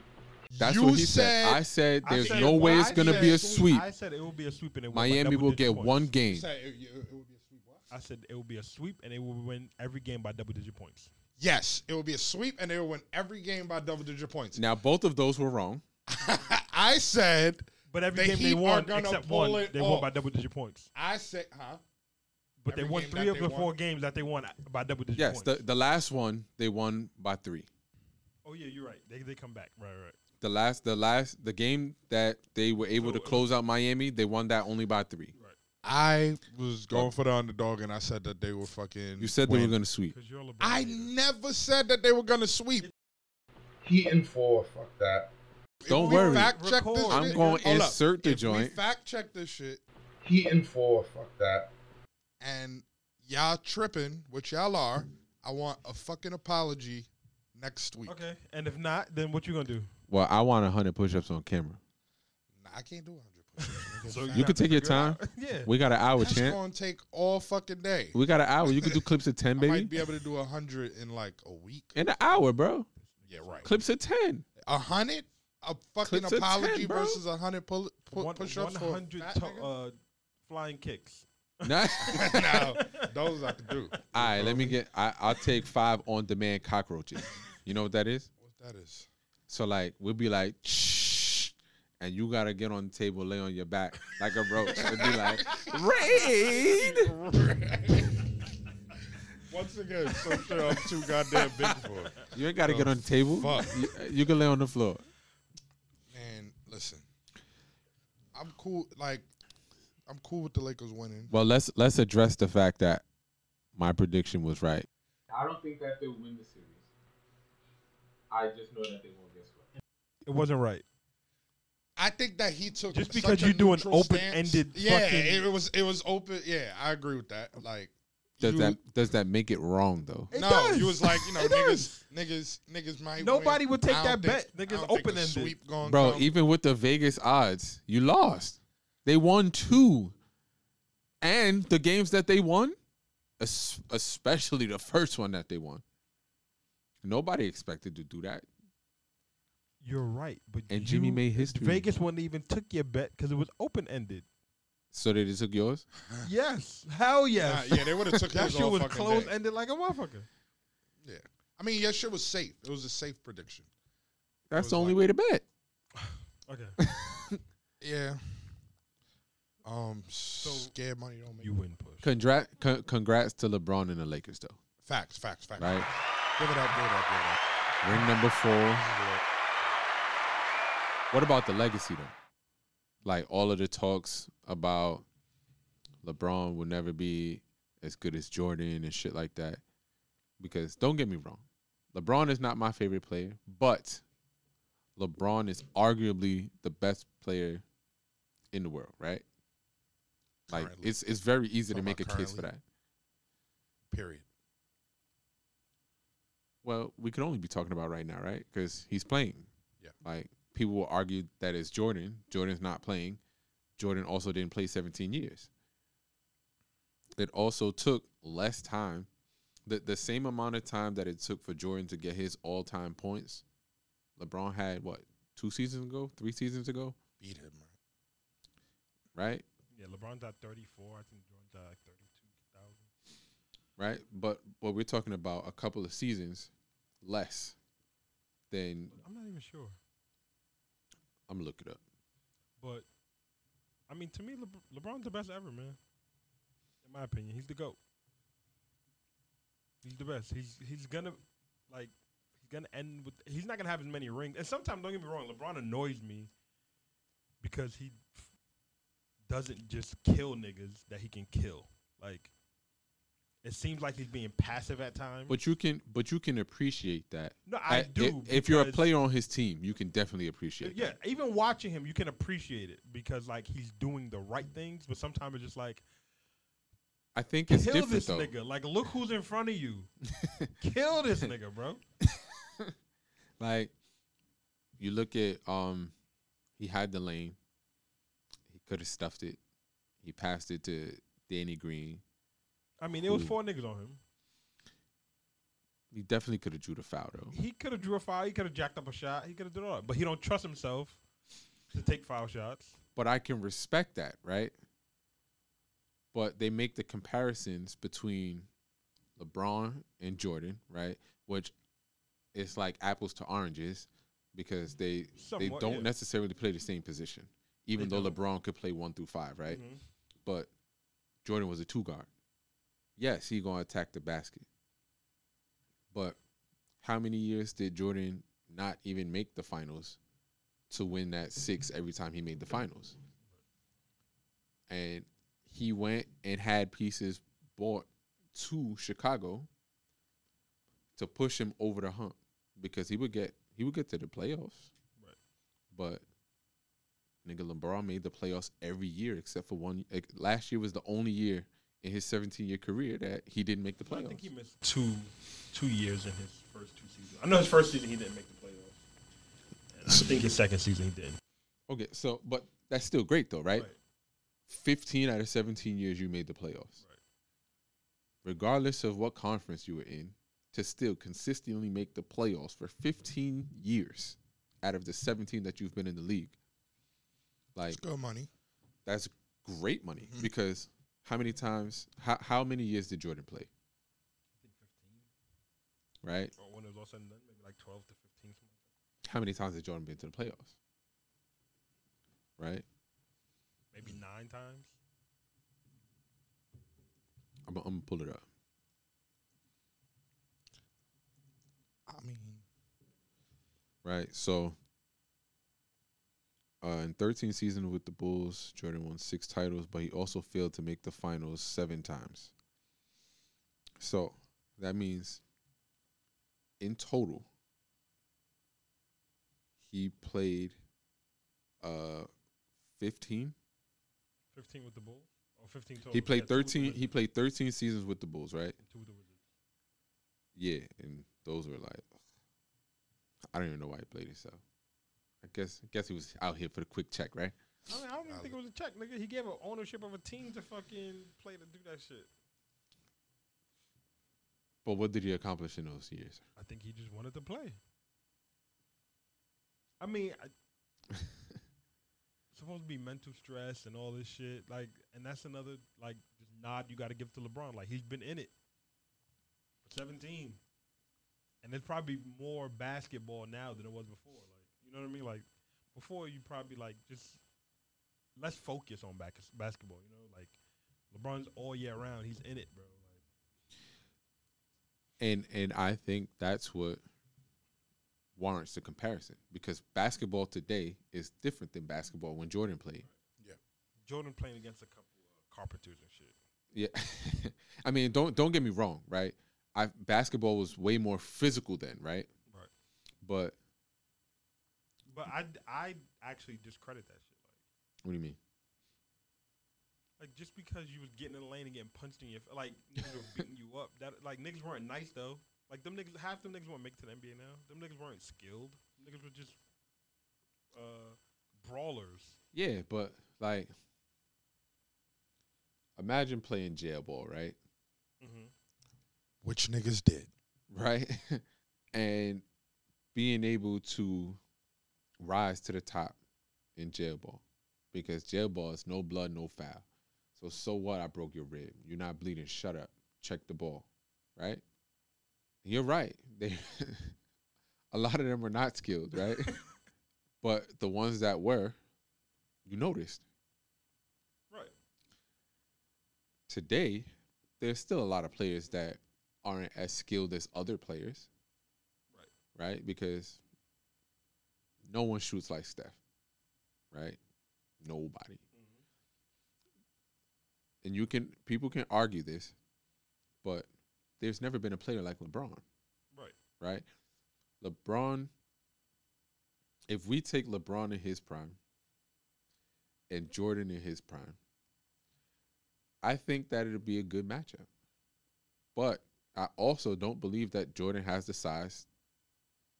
[SPEAKER 2] That's
[SPEAKER 1] you
[SPEAKER 2] what he
[SPEAKER 1] said.
[SPEAKER 2] said. I said
[SPEAKER 3] I
[SPEAKER 2] there's
[SPEAKER 3] said-
[SPEAKER 2] no way it's gonna be a sweep.
[SPEAKER 3] I said it will be a sweep and it will
[SPEAKER 2] Miami will get
[SPEAKER 3] points.
[SPEAKER 2] one game.
[SPEAKER 1] said it, it would sweep.
[SPEAKER 3] I said it will be a sweep and they will win every game by double digit points.
[SPEAKER 1] Yes, it will be a sweep, and they will win every game by double digit points.
[SPEAKER 2] Now both of those were wrong.
[SPEAKER 1] I said,
[SPEAKER 3] But every
[SPEAKER 1] The
[SPEAKER 3] game
[SPEAKER 1] Heat
[SPEAKER 3] they won except one, they won by double digit points.
[SPEAKER 1] I said, huh?
[SPEAKER 3] But they won three of the
[SPEAKER 1] won?
[SPEAKER 3] four games that they won by double digit
[SPEAKER 2] Yes,
[SPEAKER 3] points.
[SPEAKER 2] the, the last one they won by three.
[SPEAKER 3] oh yeah, you're right. They they come back. Right, right.
[SPEAKER 2] The last the last the game that they were able
[SPEAKER 3] So
[SPEAKER 2] to close out Miami, they won that only by three.
[SPEAKER 1] I was going for the underdog, and I said that they were fucking.
[SPEAKER 2] You said they were gonna sweep.
[SPEAKER 3] Because you're a LeBron.
[SPEAKER 1] I never said that they were gonna sweep.
[SPEAKER 4] Heat and four. Fuck that.
[SPEAKER 2] Don't worry.
[SPEAKER 1] Fact check this.
[SPEAKER 3] Record.
[SPEAKER 2] I'm going to
[SPEAKER 1] Hold up.
[SPEAKER 2] insert the
[SPEAKER 1] If we
[SPEAKER 2] joint.
[SPEAKER 1] fact check this shit,
[SPEAKER 4] Heat and four. Fuck that.
[SPEAKER 1] And y'all tripping, which y'all are. I want a fucking apology next week.
[SPEAKER 3] Okay, and if not, then what you gonna do?
[SPEAKER 2] Well, I want hundred push-ups on camera.
[SPEAKER 1] Nah, I can't do 100 push-ups.
[SPEAKER 3] So.
[SPEAKER 2] You
[SPEAKER 3] have
[SPEAKER 2] could take your time.
[SPEAKER 3] yeah.
[SPEAKER 2] We got an hour,
[SPEAKER 1] That's
[SPEAKER 2] champ.
[SPEAKER 1] gonna take all fucking day.
[SPEAKER 2] We got an hour. You could do clips of ten,
[SPEAKER 1] I
[SPEAKER 2] baby.
[SPEAKER 1] might be able to do 100 in like a week.
[SPEAKER 2] In an hour, bro.
[SPEAKER 1] Yeah, right.
[SPEAKER 2] Clips of ten.
[SPEAKER 1] A hundred? A fucking
[SPEAKER 2] Clips of 10,
[SPEAKER 1] apology versus a hundred pull, pull,
[SPEAKER 3] One-
[SPEAKER 1] push-ups for
[SPEAKER 3] 100 to- uh, flying kicks.
[SPEAKER 2] Nah.
[SPEAKER 1] no, those I could do.
[SPEAKER 2] All right, let me get. I, I'll take five on-demand cockroaches. You know what that is?
[SPEAKER 1] What that is?
[SPEAKER 2] So like we'll be like, shh, and you gotta get on the table, lay on your back like a roach, and be like, raid.
[SPEAKER 1] Once again, some shit I'm too goddamn big for.
[SPEAKER 2] You ain't gotta
[SPEAKER 1] Oh,
[SPEAKER 2] get on the table.
[SPEAKER 1] fuck.
[SPEAKER 2] You, you can lay on the floor.
[SPEAKER 1] Man, listen, I'm cool. Like, I'm cool with the Lakers winning.
[SPEAKER 2] Well, let's let's address the fact that my prediction was right.
[SPEAKER 5] I don't think that they'll win the series. I just know that they won't get swept.
[SPEAKER 3] It wasn't right.
[SPEAKER 1] I think that he took
[SPEAKER 3] Just
[SPEAKER 1] such
[SPEAKER 3] because
[SPEAKER 1] a
[SPEAKER 3] you do an open-ended.
[SPEAKER 1] Yeah,
[SPEAKER 3] fucking-
[SPEAKER 1] it was it was open. Yeah, I agree with that. Like,
[SPEAKER 2] Does
[SPEAKER 1] You-
[SPEAKER 2] that does that make it wrong though?
[SPEAKER 6] It
[SPEAKER 1] no,
[SPEAKER 6] does.
[SPEAKER 1] you was like, you know,
[SPEAKER 6] It
[SPEAKER 1] niggas,
[SPEAKER 6] does.
[SPEAKER 1] niggas, niggas might.
[SPEAKER 6] Nobody
[SPEAKER 1] win.
[SPEAKER 6] would take that
[SPEAKER 1] think-
[SPEAKER 6] bet. Niggas
[SPEAKER 1] don't think the
[SPEAKER 6] open-ended.
[SPEAKER 2] Bro,
[SPEAKER 1] come.
[SPEAKER 2] even with the Vegas odds, you lost. They won two. And the games that they won, especially the first one that they won. Nobody expected to do that.
[SPEAKER 6] You're right, but
[SPEAKER 2] And Jimmy made history.
[SPEAKER 6] Vegas wouldn't even took your bet because it was open ended.
[SPEAKER 2] So they just took yours?
[SPEAKER 6] Yes, hell
[SPEAKER 1] Nah,
[SPEAKER 6] yes.
[SPEAKER 1] yeah, they would have took
[SPEAKER 6] that
[SPEAKER 1] his
[SPEAKER 6] shit
[SPEAKER 1] all
[SPEAKER 6] was
[SPEAKER 1] fucking
[SPEAKER 6] closed
[SPEAKER 1] day.
[SPEAKER 6] ended like a motherfucker.
[SPEAKER 1] Yeah, I mean, your shit was safe. It was a safe prediction.
[SPEAKER 2] That's the only
[SPEAKER 1] like-
[SPEAKER 2] way to bet.
[SPEAKER 6] Okay,
[SPEAKER 1] Yeah. Um, scared money don't make
[SPEAKER 6] you win push.
[SPEAKER 2] Congrats, con- congrats to LeBron and the Lakers, though.
[SPEAKER 1] facts, facts, facts.
[SPEAKER 2] Right?
[SPEAKER 1] Give it up, give it up, give it up.
[SPEAKER 2] Ring number four.
[SPEAKER 1] Give it up.
[SPEAKER 2] What about the legacy though? Like all of the talks about LeBron will never be as good as Jordan and shit like that. Because don't get me wrong, LeBron is not my favorite player, but LeBron is arguably the best player in the world, right? Like
[SPEAKER 1] Currently.
[SPEAKER 2] it's it's very easy to make a case for that.
[SPEAKER 1] Period.
[SPEAKER 2] Well, we can only be talking about right now, right? Because he's playing.
[SPEAKER 1] Yeah.
[SPEAKER 2] Like people will argue that it's Jordan. Jordan's not playing. Jordan also didn't play 17 years. It also took less time, the the same amount of time that it took for Jordan to get his all time points. LeBron had what two seasons ago, three seasons ago,
[SPEAKER 1] Beat him,
[SPEAKER 2] right?
[SPEAKER 3] Yeah, LeBron's at 34. I think Jordan's at like 32,000.
[SPEAKER 2] Right. But but we're talking about a couple of seasons less than
[SPEAKER 3] I'm not even sure.
[SPEAKER 2] I'm look it up.
[SPEAKER 3] But I mean, to me, Lebr- LeBron's the best ever, man. In my opinion, he's the goat. He's the best. He's he's gonna like he's gonna end with. He's not gonna have as many rings. And sometimes, don't get me wrong, LeBron annoys me because he doesn't just kill niggas that he can kill. Like it seems like he's being passive at times.
[SPEAKER 2] But you can but you can appreciate that.
[SPEAKER 3] no, I
[SPEAKER 2] I-
[SPEAKER 3] do.
[SPEAKER 2] If you're a player on his team, you can definitely appreciate it.
[SPEAKER 3] yeah,
[SPEAKER 2] that.
[SPEAKER 3] even watching him, you can appreciate it because like he's doing the right things. But sometimes it's just like
[SPEAKER 2] I think it's
[SPEAKER 3] kill
[SPEAKER 2] different
[SPEAKER 3] this
[SPEAKER 2] though.
[SPEAKER 3] nigga. Like, look who's in front of you. kill this nigga, bro.
[SPEAKER 2] like you look at um he had the lane. Could have stuffed it. He passed it to Danny Green.
[SPEAKER 3] I mean, it was four niggas on him.
[SPEAKER 2] He definitely could have drew the foul though.
[SPEAKER 3] He could have drew a foul. He could have jacked up a shot. He could have done all that. But he don't trust himself to take foul shots.
[SPEAKER 2] But I can respect that, right? But they make the comparisons between LeBron and Jordan, right? Which is like apples to oranges because they they don't
[SPEAKER 3] yeah.
[SPEAKER 2] necessarily play the same position. Even though. LeBron could play one through five, right?
[SPEAKER 3] Mhm.
[SPEAKER 2] But Jordan was a two guard. Yes, he gonna attack the basket. But how many years did Jordan not even make the finals to win that six every time he made the finals? And he went and had pieces bought to Chicago to push him over the hump because he would get he would get to the playoffs.
[SPEAKER 3] Right.
[SPEAKER 2] But nigga LeBron made the playoffs every year except for one. like, last year was the only year in his 17 year career that he didn't make the playoffs.
[SPEAKER 3] I think he missed two two years in his first two seasons. I know his first season he didn't make the playoffs. And I think his second season he did.
[SPEAKER 2] okay, so but that's still great though, right?
[SPEAKER 3] Right.
[SPEAKER 2] 15 out of 17 years you made the playoffs.
[SPEAKER 3] Right.
[SPEAKER 2] Regardless of what conference you were in, to still consistently make the playoffs for 15 years out of the 17 that you've been in the league. Like
[SPEAKER 1] It's good money.
[SPEAKER 2] that's great money
[SPEAKER 1] Mhm.
[SPEAKER 2] because how many times how, how many years did Jordan play,
[SPEAKER 3] I think 15.
[SPEAKER 2] right?
[SPEAKER 3] Or when it was all said and done, maybe like 12 to 15, something like
[SPEAKER 2] How many times did Jordan been to the playoffs? Right?
[SPEAKER 3] Maybe nine times.
[SPEAKER 2] I'm, I'm gonna pull it up.
[SPEAKER 1] I mean,
[SPEAKER 2] Right. So uh, in 13 seasons with the Bulls, Jordan won six titles, but he also failed to make the finals seven times. So that means in total, he played uh 15,
[SPEAKER 3] 15 with the Bulls. Or 15 total.
[SPEAKER 2] He played
[SPEAKER 3] two
[SPEAKER 2] 13. He played 13 seasons with the Bulls, right?
[SPEAKER 3] Two with the Wizards.
[SPEAKER 2] Yeah, and those were like, I don't even know why he played himself. I guess, I guess he was out here for the quick check, right?
[SPEAKER 3] I, mean, I don't even think it was a check, nigga. He gave a ownership of a team to fucking play to do that shit.
[SPEAKER 2] But what did he accomplish in those years?
[SPEAKER 3] I think he just wanted to play. I mean, I, supposed to be mental stress and all this shit. Like, and that's another like just nod you got to give to LeBron. Like, he's been in it for 17, and it's probably more basketball now than it was before. Like, you know what I mean? Like, before you probably like just less focus on back- basketball. You know, like LeBron's all year round. He's in it, bro. Like,
[SPEAKER 2] And and I think that's what warrants the comparison because basketball today is different than basketball when Jordan played.
[SPEAKER 3] Yeah, Jordan playing against a couple of carpenters and shit.
[SPEAKER 2] Yeah, I mean, don't don't get me wrong, right? I basketball was way more physical then, right?
[SPEAKER 3] Right.
[SPEAKER 2] But
[SPEAKER 3] But I I actually discredit that shit. Like.
[SPEAKER 2] what do you mean?
[SPEAKER 3] Like just because you was getting in the lane and getting punched in your f- like niggas were beating you up. That like niggas weren't nice though. Like them niggas, half them niggas won't make it to the NBA now. Them niggas weren't skilled. Them niggas were just uh brawlers.
[SPEAKER 2] Yeah, but like, imagine playing jail ball, right?
[SPEAKER 3] Mm-hmm.
[SPEAKER 1] Which niggas did.
[SPEAKER 2] Right, and being able to rise to the top in jail ball because jail ball is no blood, no foul. So so what? I broke your rib. You're not bleeding. Shut up. Check the ball. Right. You're right. They a lot of them are not skilled, right? but the ones that were, you noticed.
[SPEAKER 3] Right.
[SPEAKER 2] Today, there's still a lot of players that aren't as skilled as other players.
[SPEAKER 3] Right.
[SPEAKER 2] Right? Because no one shoots like Steph. Right? Nobody.
[SPEAKER 3] Mm-hmm.
[SPEAKER 2] And you can people can argue this, but there's never been a player like LeBron.
[SPEAKER 3] Right.
[SPEAKER 2] right? LeBron, if we take LeBron in his prime and Jordan in his prime, I think that it'll be a good matchup. But I also don't believe that Jordan has the size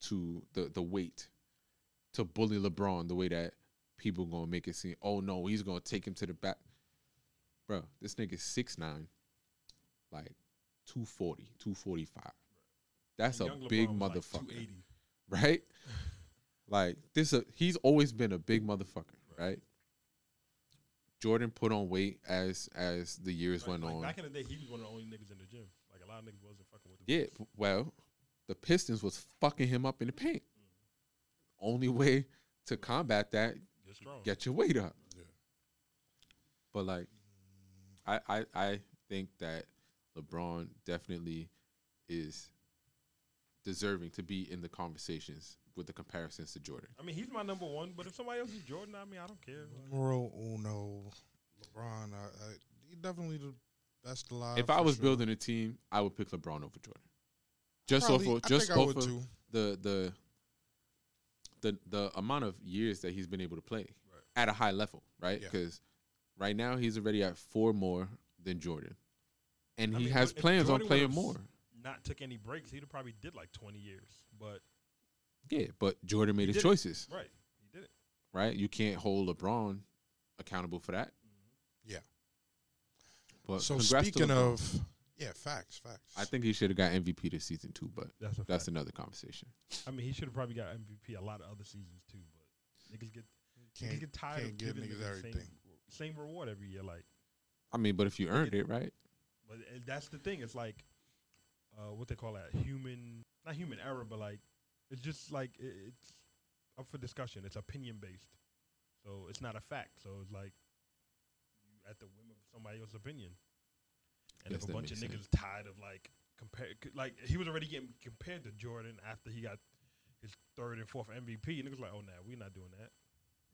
[SPEAKER 2] to the the weight to bully LeBron the way that people gonna make it seem. Oh no, he's gonna take him to the back, bro. This nigga's six nine, like 240, 245. That's a
[SPEAKER 3] Young LeBron
[SPEAKER 2] big
[SPEAKER 3] like
[SPEAKER 2] motherfucker, right? like this, a, he's always been a big motherfucker, right? Jordan put on weight as as the years
[SPEAKER 3] Like,
[SPEAKER 2] went
[SPEAKER 3] like
[SPEAKER 2] on.
[SPEAKER 3] back in the day, he was one of the only niggas in the gym. Like a lot of niggas wasn't fucking with. The
[SPEAKER 2] Yeah, p- well, the Pistons was fucking him up in the paint. Only way to combat that,
[SPEAKER 3] Get
[SPEAKER 2] get your weight up.
[SPEAKER 1] Yeah.
[SPEAKER 2] But like, I I I think that LeBron definitely is deserving to be in the conversations with the comparisons to Jordan.
[SPEAKER 3] I mean, he's my number one. But if somebody else is Jordan, I mean, I don't care. Like,
[SPEAKER 1] Numero uno, LeBron. I, I, he definitely the best alive.
[SPEAKER 2] if I was
[SPEAKER 1] sure.
[SPEAKER 2] building a team, I would pick LeBron over Jordan. Just
[SPEAKER 1] Probably-
[SPEAKER 2] off of just
[SPEAKER 1] think
[SPEAKER 2] off of
[SPEAKER 1] too.
[SPEAKER 2] the the the the amount of years that he's been able to play
[SPEAKER 3] Right.
[SPEAKER 2] at a high level, right?
[SPEAKER 1] Yeah.
[SPEAKER 2] Because right now he's already at four more than Jordan, and
[SPEAKER 3] I
[SPEAKER 2] he
[SPEAKER 3] mean,
[SPEAKER 2] has plans on playing more.
[SPEAKER 3] Not took any breaks, he'd have probably did like twenty years. But
[SPEAKER 2] Yeah, but Jordan made his
[SPEAKER 3] did it.
[SPEAKER 2] choices,
[SPEAKER 3] right, he did it.
[SPEAKER 2] right? You can't hold LeBron accountable for that. Mm-hmm.
[SPEAKER 1] Yeah.
[SPEAKER 2] But
[SPEAKER 1] so speaking
[SPEAKER 2] LeBron.
[SPEAKER 1] of, yeah, facts, facts.
[SPEAKER 2] I think he should have got MVP this season too, but
[SPEAKER 3] That's a
[SPEAKER 2] that's another conversation.
[SPEAKER 3] I mean, he should have probably got MVP a lot of other seasons too. But niggas get
[SPEAKER 1] can't
[SPEAKER 3] get tired
[SPEAKER 1] can't
[SPEAKER 3] of
[SPEAKER 1] give
[SPEAKER 3] giving
[SPEAKER 1] niggas
[SPEAKER 3] niggas the same,
[SPEAKER 1] everything.
[SPEAKER 3] same reward every year. Like,
[SPEAKER 2] I mean, but if you earned it, right?
[SPEAKER 3] but that's the thing. It's like, uh, what they call that human, not human error, but like, it's just like it, it's up for discussion. It's opinion based, so it's not a fact. So it's like you at the whim of somebody else's opinion. And
[SPEAKER 2] Yes,
[SPEAKER 3] if a bunch of
[SPEAKER 2] makes
[SPEAKER 3] niggas tired of like compare, like he was already getting compared to Jordan after he got his third and fourth MVP, and niggas like, oh nah, we're not doing that.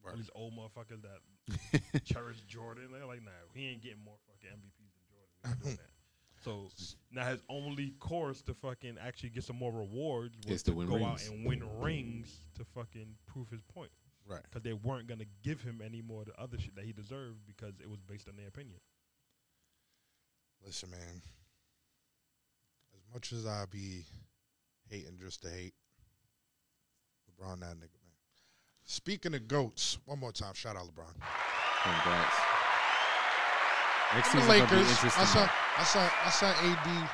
[SPEAKER 3] All
[SPEAKER 1] Right.
[SPEAKER 3] these old motherfuckers that cherish Jordan, they're like, nah, he ain't getting more fucking MVPs than Jordan. We're not doing that. So now his only course to fucking actually get some more rewards was
[SPEAKER 2] to
[SPEAKER 3] to
[SPEAKER 2] win
[SPEAKER 3] go out
[SPEAKER 2] rings.
[SPEAKER 3] and win rings to fucking prove his point.
[SPEAKER 1] Right.
[SPEAKER 3] Because they weren't gonna give him any more of the other shit that he deserved because it was based on their opinion.
[SPEAKER 1] Listen, man. As much as I be hating just to hate, LeBron that nigga, man. Speaking of goats, one more time, shout out LeBron.
[SPEAKER 2] Congrats. Next
[SPEAKER 1] And the
[SPEAKER 2] be
[SPEAKER 1] Lakers.
[SPEAKER 2] interesting.
[SPEAKER 1] I saw, I saw, I saw AD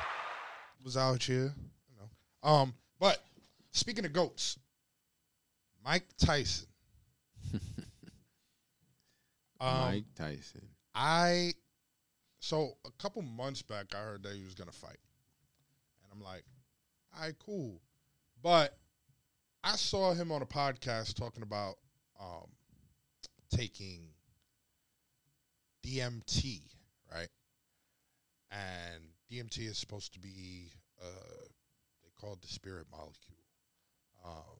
[SPEAKER 1] was out here. You know, um, but speaking of goats, Mike Tyson. um,
[SPEAKER 2] Mike Tyson.
[SPEAKER 1] I so a couple months back, I heard that he was gonna fight, and I'm like, all right, cool, but I saw him on a podcast talking about um, taking DMT, right? And DMT is supposed to be uh, they call it the spirit molecule. Um,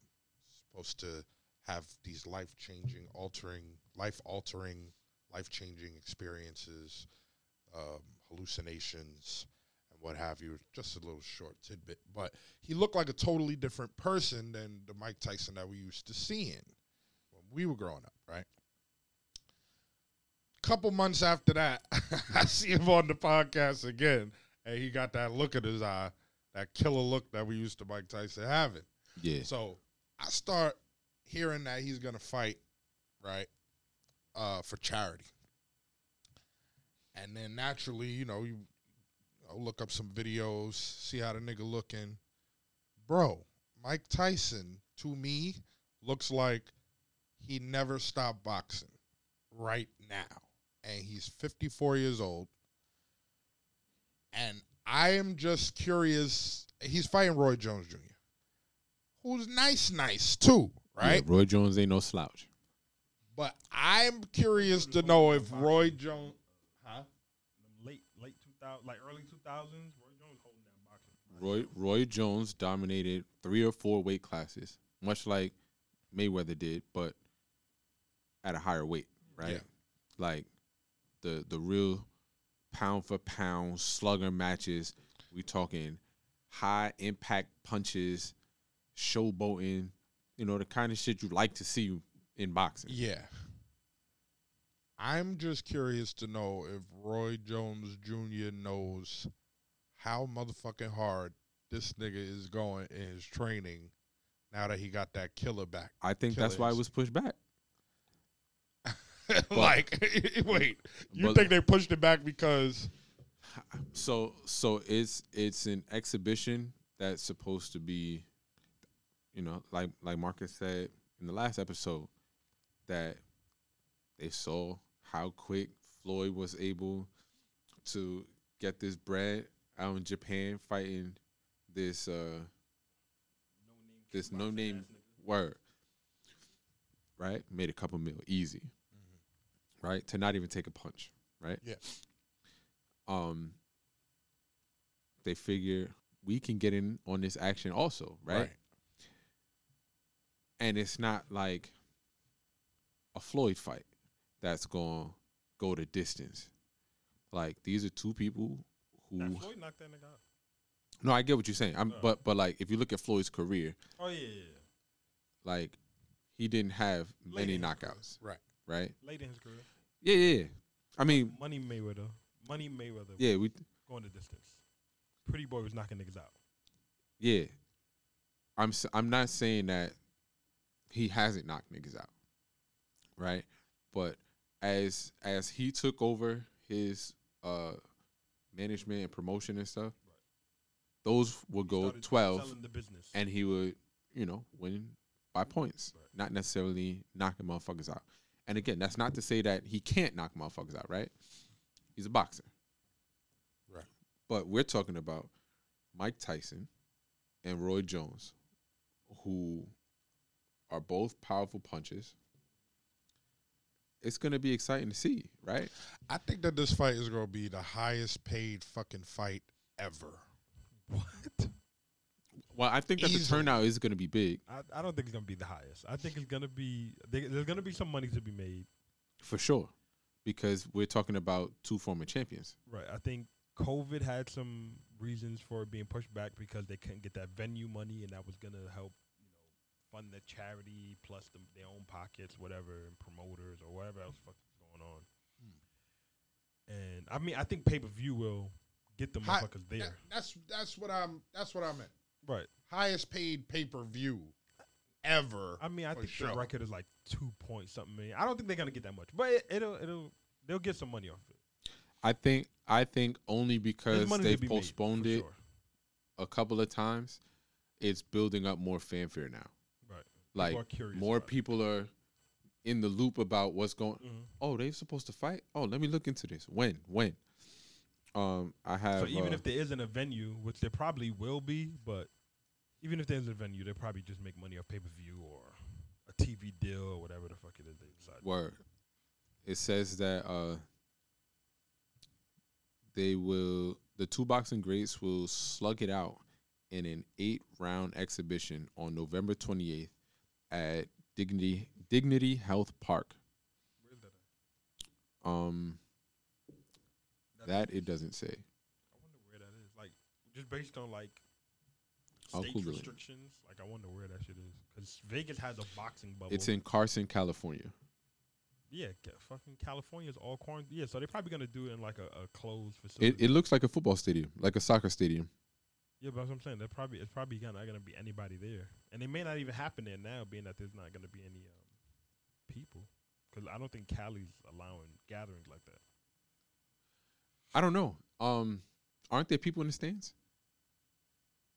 [SPEAKER 1] supposed to have these life changing, altering, life altering, life changing experiences, um, hallucinations, and what have you. Just a little short tidbit, but he looked like a totally different person than the Mike Tyson that we used to seeing when we were growing up, right? Couple months after that, I see him on the podcast again, and he got that look in his eye, that killer look that we used to Mike Tyson having.
[SPEAKER 2] Yeah.
[SPEAKER 1] So I start hearing that he's gonna fight, right, uh, for charity, and then naturally, you know, you, look up some videos, see how the nigga looking, bro. Mike Tyson to me looks like he never stopped boxing right now, and he's 54 years old, and I am just curious. He's fighting Roy Jones Jr who's nice, nice too, right?
[SPEAKER 2] Yeah, Roy Jones ain't no slouch.
[SPEAKER 1] But I'm curious to know if Roy Jones,
[SPEAKER 3] 2000, like early 2000s, Roy Jones holding down boxing.
[SPEAKER 2] Roy Roy Jones dominated three or four weight classes, much like Mayweather did, but at a higher weight, right?
[SPEAKER 1] Yeah.
[SPEAKER 2] Like the the real pound for pound slugger matches. We talking high impact punches, showboating, you know, the kind of shit you like to see in boxing.
[SPEAKER 1] Yeah. I'm just curious to know if Roy Jones Jr. knows how motherfucking hard this nigga is going in his training now that he got that killer back.
[SPEAKER 2] I think that's why it was pushed back.
[SPEAKER 1] like, wait, you think they pushed it back because
[SPEAKER 2] So so it's it's an exhibition that's supposed to be, you know, like like Marcus said in the last episode, that they saw how quick Floyd was able to get this bread out in Japan fighting this uh this no name word. Right? Made a couple mil easy. Right? To not even take a punch. Right?
[SPEAKER 1] Yeah.
[SPEAKER 2] Um they figure we can get in on this action also, right? And it's not like a Floyd fight that's going to go the distance. Like these are two people who
[SPEAKER 3] Nah, Floyd knocked that nigga out.
[SPEAKER 2] No, I get what you're saying. I'm
[SPEAKER 3] Oh.
[SPEAKER 2] but but like if you look at Floyd's career,
[SPEAKER 3] Oh yeah, yeah, yeah.
[SPEAKER 2] like he didn't have
[SPEAKER 3] Late
[SPEAKER 2] many
[SPEAKER 3] in his
[SPEAKER 2] knockouts,
[SPEAKER 1] Right.
[SPEAKER 2] right?
[SPEAKER 3] Late in his career.
[SPEAKER 2] Yeah, yeah. yeah. I mean,
[SPEAKER 3] Money Mayweather. Money Mayweather.
[SPEAKER 2] yeah, we
[SPEAKER 3] Going the distance. Pretty boy was knocking niggas out.
[SPEAKER 2] yeah. I'm s- I'm not saying that he hasn't knocked niggas out, right? But as as he took over his uh management and promotion and stuff, those would go
[SPEAKER 3] Started
[SPEAKER 2] twelve, and he would you know win by points,
[SPEAKER 3] Right.
[SPEAKER 2] not necessarily knocking motherfuckers out. And again, that's not to say that he can't knock motherfuckers out, right? He's a boxer.
[SPEAKER 1] Right.
[SPEAKER 2] But we're talking about Mike Tyson and Roy Jones, who are both powerful punches. It's gonna be exciting to see, right?
[SPEAKER 1] I think that this fight is going to be the highest paid fucking fight ever.
[SPEAKER 3] what?
[SPEAKER 2] Well, I think that the turnout is gonna be big
[SPEAKER 3] I, I don't think it's gonna be the highest. I think it's gonna be there- there's gonna be some money to be made.
[SPEAKER 2] for sure, because we're talking about two former champions.
[SPEAKER 3] Right. I think COVID had some reasons for it being pushed back because they couldn't get that venue money, and that was gonna help, you know, fund the charity plus the, their own pockets, whatever, and promoters or whatever else fuck is going on. And I mean, I think pay per view will get the
[SPEAKER 1] Hi-
[SPEAKER 3] motherfuckers there.
[SPEAKER 1] that- that's that's what I'm that's what I meant.
[SPEAKER 3] right.
[SPEAKER 1] Highest paid pay per view ever.
[SPEAKER 3] I mean, I think
[SPEAKER 1] sure.
[SPEAKER 3] the record is like two point something million. I don't think they're gonna get that much, but it, it'll it'll they'll get some money off it.
[SPEAKER 2] I think I think only because they've
[SPEAKER 3] be made,
[SPEAKER 2] postponed
[SPEAKER 3] for
[SPEAKER 2] it
[SPEAKER 3] sure.
[SPEAKER 2] a couple of times, it's building up more fanfare now. Like
[SPEAKER 3] People
[SPEAKER 2] more
[SPEAKER 3] about it.
[SPEAKER 2] people are in the loop about what's going.
[SPEAKER 3] Mhm.
[SPEAKER 2] Oh, they're supposed to fight. Oh, let me look into this. When? When? Um, I have.
[SPEAKER 3] So even
[SPEAKER 2] uh,
[SPEAKER 3] if there isn't a venue, which there probably will be, but even if there's a venue, they'll probably just make money off pay per view or a TV deal or whatever the fuck it is they decide.
[SPEAKER 2] Word. It says that uh they will the two boxing greats will slug it out in an eight round exhibition on November twenty eighth at Dignity Dignity Health Park.
[SPEAKER 3] Where's that?
[SPEAKER 2] Um
[SPEAKER 3] At?
[SPEAKER 2] that it doesn't say.
[SPEAKER 3] I wonder where that is. Like just based on like
[SPEAKER 2] I'll
[SPEAKER 3] state
[SPEAKER 2] it.
[SPEAKER 3] restrictions. Like I wonder where that shit is because Vegas has a boxing bubble.
[SPEAKER 2] It's in Carson, California.
[SPEAKER 3] yeah, fucking California's all quarantined. Yeah, so they're probably gonna do it in like a, a closed
[SPEAKER 2] It
[SPEAKER 3] facility.
[SPEAKER 2] it looks like a football stadium, like a soccer stadium.
[SPEAKER 3] Yeah, but that's what I'm saying. They're probably it's probably not gonna be anybody there, and it may not even happen there now, being that there's not gonna be any um people. Because I don't think Cali's allowing gatherings like that.
[SPEAKER 2] I don't know. Um, aren't there people in the stands?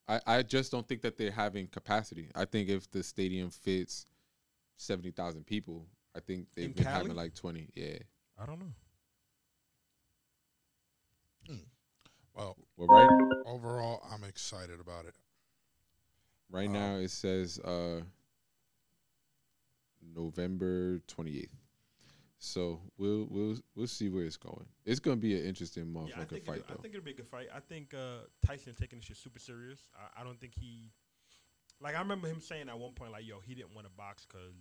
[SPEAKER 2] I I just don't think that they're having capacity. I think if the stadium fits seventy thousand people, I think they've
[SPEAKER 3] In
[SPEAKER 2] been
[SPEAKER 3] Cali?
[SPEAKER 2] having like twenty. Yeah.
[SPEAKER 3] I don't know.
[SPEAKER 1] Well,
[SPEAKER 2] Well, right
[SPEAKER 1] overall, I'm excited about it.
[SPEAKER 2] right
[SPEAKER 1] Um,
[SPEAKER 2] now it says uh November twenty eighth. So we'll we'll we'll see where it's going. It's gonna be an interesting
[SPEAKER 3] Yeah, I
[SPEAKER 2] motherfucking
[SPEAKER 3] think,
[SPEAKER 2] fight
[SPEAKER 3] it'll, I think it'll be a good fight. I think uh, Tyson taking this shit super serious. I, I don't think he, like, I remember him saying at one point, like, yo, he didn't want to box because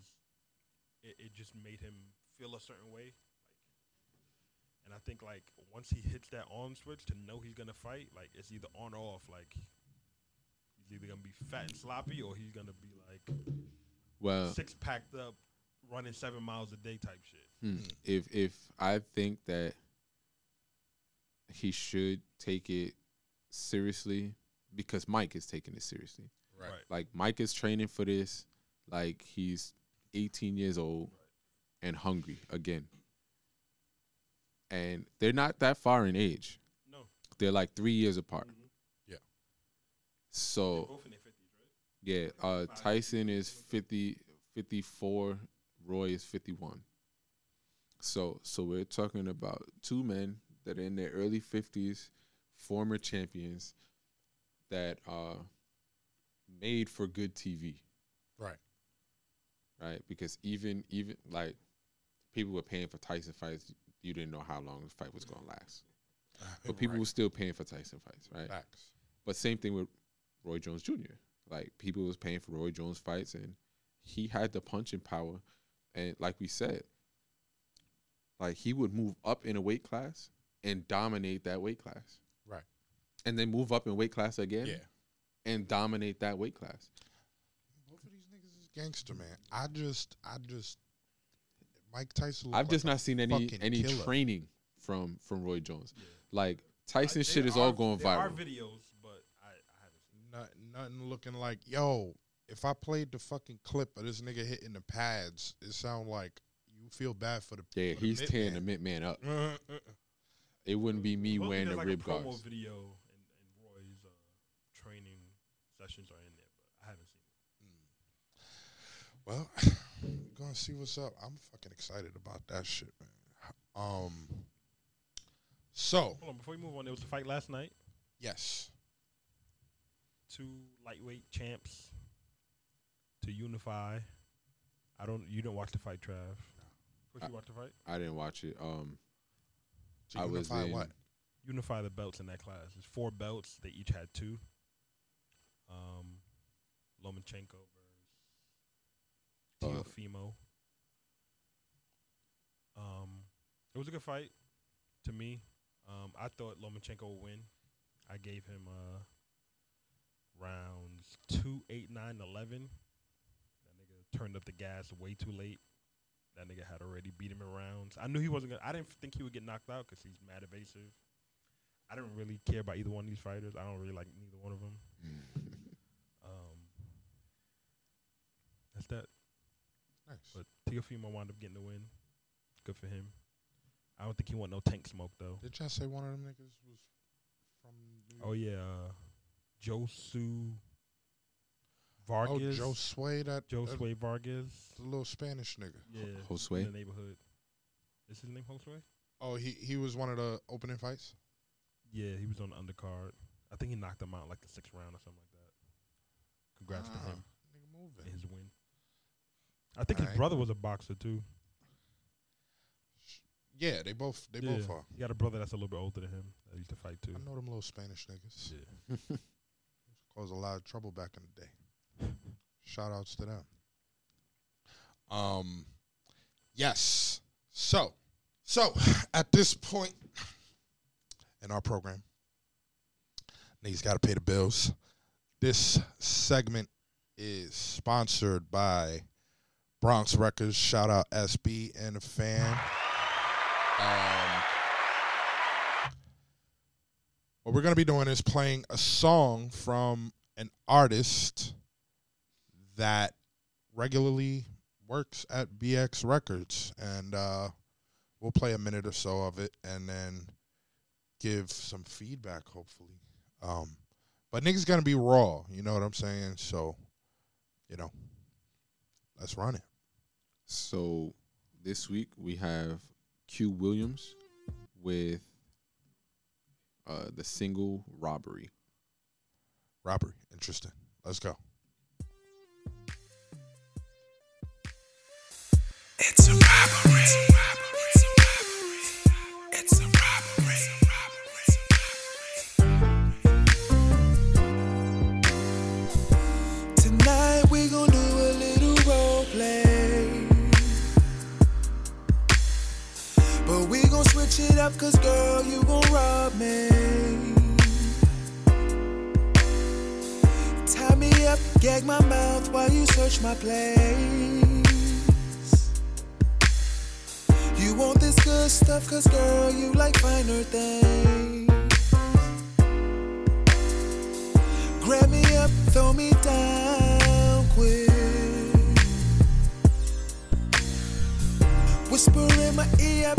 [SPEAKER 3] it, it just made him feel a certain way. Like, and I think like once he hits that on switch to know he's gonna fight, like it's either on or off. Like he's either gonna be fat and sloppy or he's gonna be like
[SPEAKER 2] well,
[SPEAKER 3] six packed up, running seven miles a day type shit.
[SPEAKER 2] Hmm. If if I think that he should take it seriously because Mike is taking it seriously.
[SPEAKER 1] Right.
[SPEAKER 2] Like Mike is training for this. Like he's 18 years old and hungry again. And they're not that far in age.
[SPEAKER 3] No,
[SPEAKER 2] They're like three years apart.
[SPEAKER 3] Mhm. They're
[SPEAKER 2] So
[SPEAKER 3] both in their fifties, right?
[SPEAKER 2] yeah, uh, Tyson is 50, 54. Roy is 51. So so we're talking about two men that are in their early 50s, former champions that uh made for good TV,
[SPEAKER 1] Right.
[SPEAKER 2] right? Because even even like people were paying for Tyson fights, you didn't know how long the fight was going to last. Ah, but people
[SPEAKER 1] right.
[SPEAKER 2] were still paying for Tyson fights, right?
[SPEAKER 1] Facts.
[SPEAKER 2] But same thing with Roy Jones Jr. Like people was paying for Roy Jones fights, and he had the punching power. And like we said, like he would move up in a weight class and dominate that weight class,
[SPEAKER 1] Right.
[SPEAKER 2] and then move up in weight class again,
[SPEAKER 1] Yeah.
[SPEAKER 2] and dominate that weight class.
[SPEAKER 1] Both of these niggas is gangster, man. I just, I just, Mike Tyson.
[SPEAKER 2] I've just
[SPEAKER 1] like
[SPEAKER 2] not seen any any
[SPEAKER 1] killer.
[SPEAKER 2] training from from Roy Jones.
[SPEAKER 3] Yeah.
[SPEAKER 2] Like Tyson
[SPEAKER 3] Uh,
[SPEAKER 2] shit
[SPEAKER 3] there
[SPEAKER 2] is all going
[SPEAKER 3] there Are
[SPEAKER 2] viral.
[SPEAKER 3] videos, but I, I haven't seen.
[SPEAKER 1] Nothing, nothing looking like yo. If I played the fucking clip of this nigga hitting the pads, it sound like you feel bad for the.
[SPEAKER 2] Yeah,
[SPEAKER 1] for
[SPEAKER 2] he's
[SPEAKER 1] mid
[SPEAKER 2] tearing the
[SPEAKER 1] man.
[SPEAKER 2] mid man up.
[SPEAKER 1] Uh, uh, uh.
[SPEAKER 2] It wouldn't be me
[SPEAKER 3] Supposedly
[SPEAKER 2] wearing the
[SPEAKER 3] like
[SPEAKER 2] rib
[SPEAKER 3] a promo
[SPEAKER 2] guards.
[SPEAKER 3] video and, and Roy's uh, training sessions are in there, but I haven't seen it.
[SPEAKER 1] Well, we're gonna see what's up. I'm fucking excited about that shit, man. Um. So
[SPEAKER 3] Hold on, before we move on, there was a fight last night.
[SPEAKER 1] yes,
[SPEAKER 3] Two lightweight champs to unify. I don't. You didn't watch the fight, Trav. Did
[SPEAKER 2] I-
[SPEAKER 3] you watch the fight?
[SPEAKER 2] I didn't watch it. Um,
[SPEAKER 1] to
[SPEAKER 2] I was
[SPEAKER 1] unify
[SPEAKER 2] in-
[SPEAKER 1] what?
[SPEAKER 3] Unify the belts in that class. It's four belts. They each had two. Um, Lomachenko versus Teofimo. Um, it was a good fight to me. Um, I thought Lomachenko would win. I gave him uh rounds two, eight, nine, eleven. That nigga turned up the gas way too late. That nigga had already beat him in rounds. I knew he wasn't gonna. I didn't think he would get knocked out because he's mad evasive.
[SPEAKER 6] I didn't really care about either one of these fighters. I don't really like neither one of them. Um, that's that.
[SPEAKER 1] Nice.
[SPEAKER 6] But Teofimo wound up getting the win. Good for him. I don't think he want no tank smoke though.
[SPEAKER 1] Did y'all say one of them niggas was from? New
[SPEAKER 6] Oh yeah, uh, Josu
[SPEAKER 1] Oh,
[SPEAKER 6] Vargas.
[SPEAKER 1] Joe Sway, that, that
[SPEAKER 6] Josue Vargas.
[SPEAKER 1] the little Spanish nigga.
[SPEAKER 6] Yeah,
[SPEAKER 2] Josue?
[SPEAKER 6] in the neighborhood. Is his name Josue?
[SPEAKER 1] Oh, he he was one of the opening fights.
[SPEAKER 6] Yeah, he was on the undercard. I think he knocked him out like the sixth round or something like that. Congrats
[SPEAKER 1] Ah,
[SPEAKER 6] to him
[SPEAKER 1] Nigga
[SPEAKER 6] and
[SPEAKER 1] moving.
[SPEAKER 6] his win. I think his
[SPEAKER 1] Alright.
[SPEAKER 6] brother was a boxer too.
[SPEAKER 1] Yeah, they both they
[SPEAKER 6] yeah.
[SPEAKER 1] both are.
[SPEAKER 6] He got a brother that's a little bit older than him that used to fight too.
[SPEAKER 1] I know them little Spanish niggas.
[SPEAKER 6] Yeah.
[SPEAKER 1] Caused a lot of trouble back in the day. Shout outs to them. Um yes. So so at this point in our program, niggas gotta pay the bills. This segment is sponsored by Bronx Records. Shout out SB and the fan. Um, what we're gonna be doing is playing a song from an artist that regularly works at BX Records, and uh, we'll play a minute or so of it, and then give some feedback, hopefully. Um, but niggas gonna be raw, you know what I'm saying? So, you know, let's run it.
[SPEAKER 2] So this week we have Q Williams with uh, the single "Robbery."
[SPEAKER 1] Robbery, interesting. Let's go.
[SPEAKER 7] It's a robbery. It's switch it up, cause girl, you gon' rob me. Tie me up, gag my mouth while you search my place. You want this good stuff, cause girl, you like finer things. Grab me up, throw me down quick. Whisper in my ear, I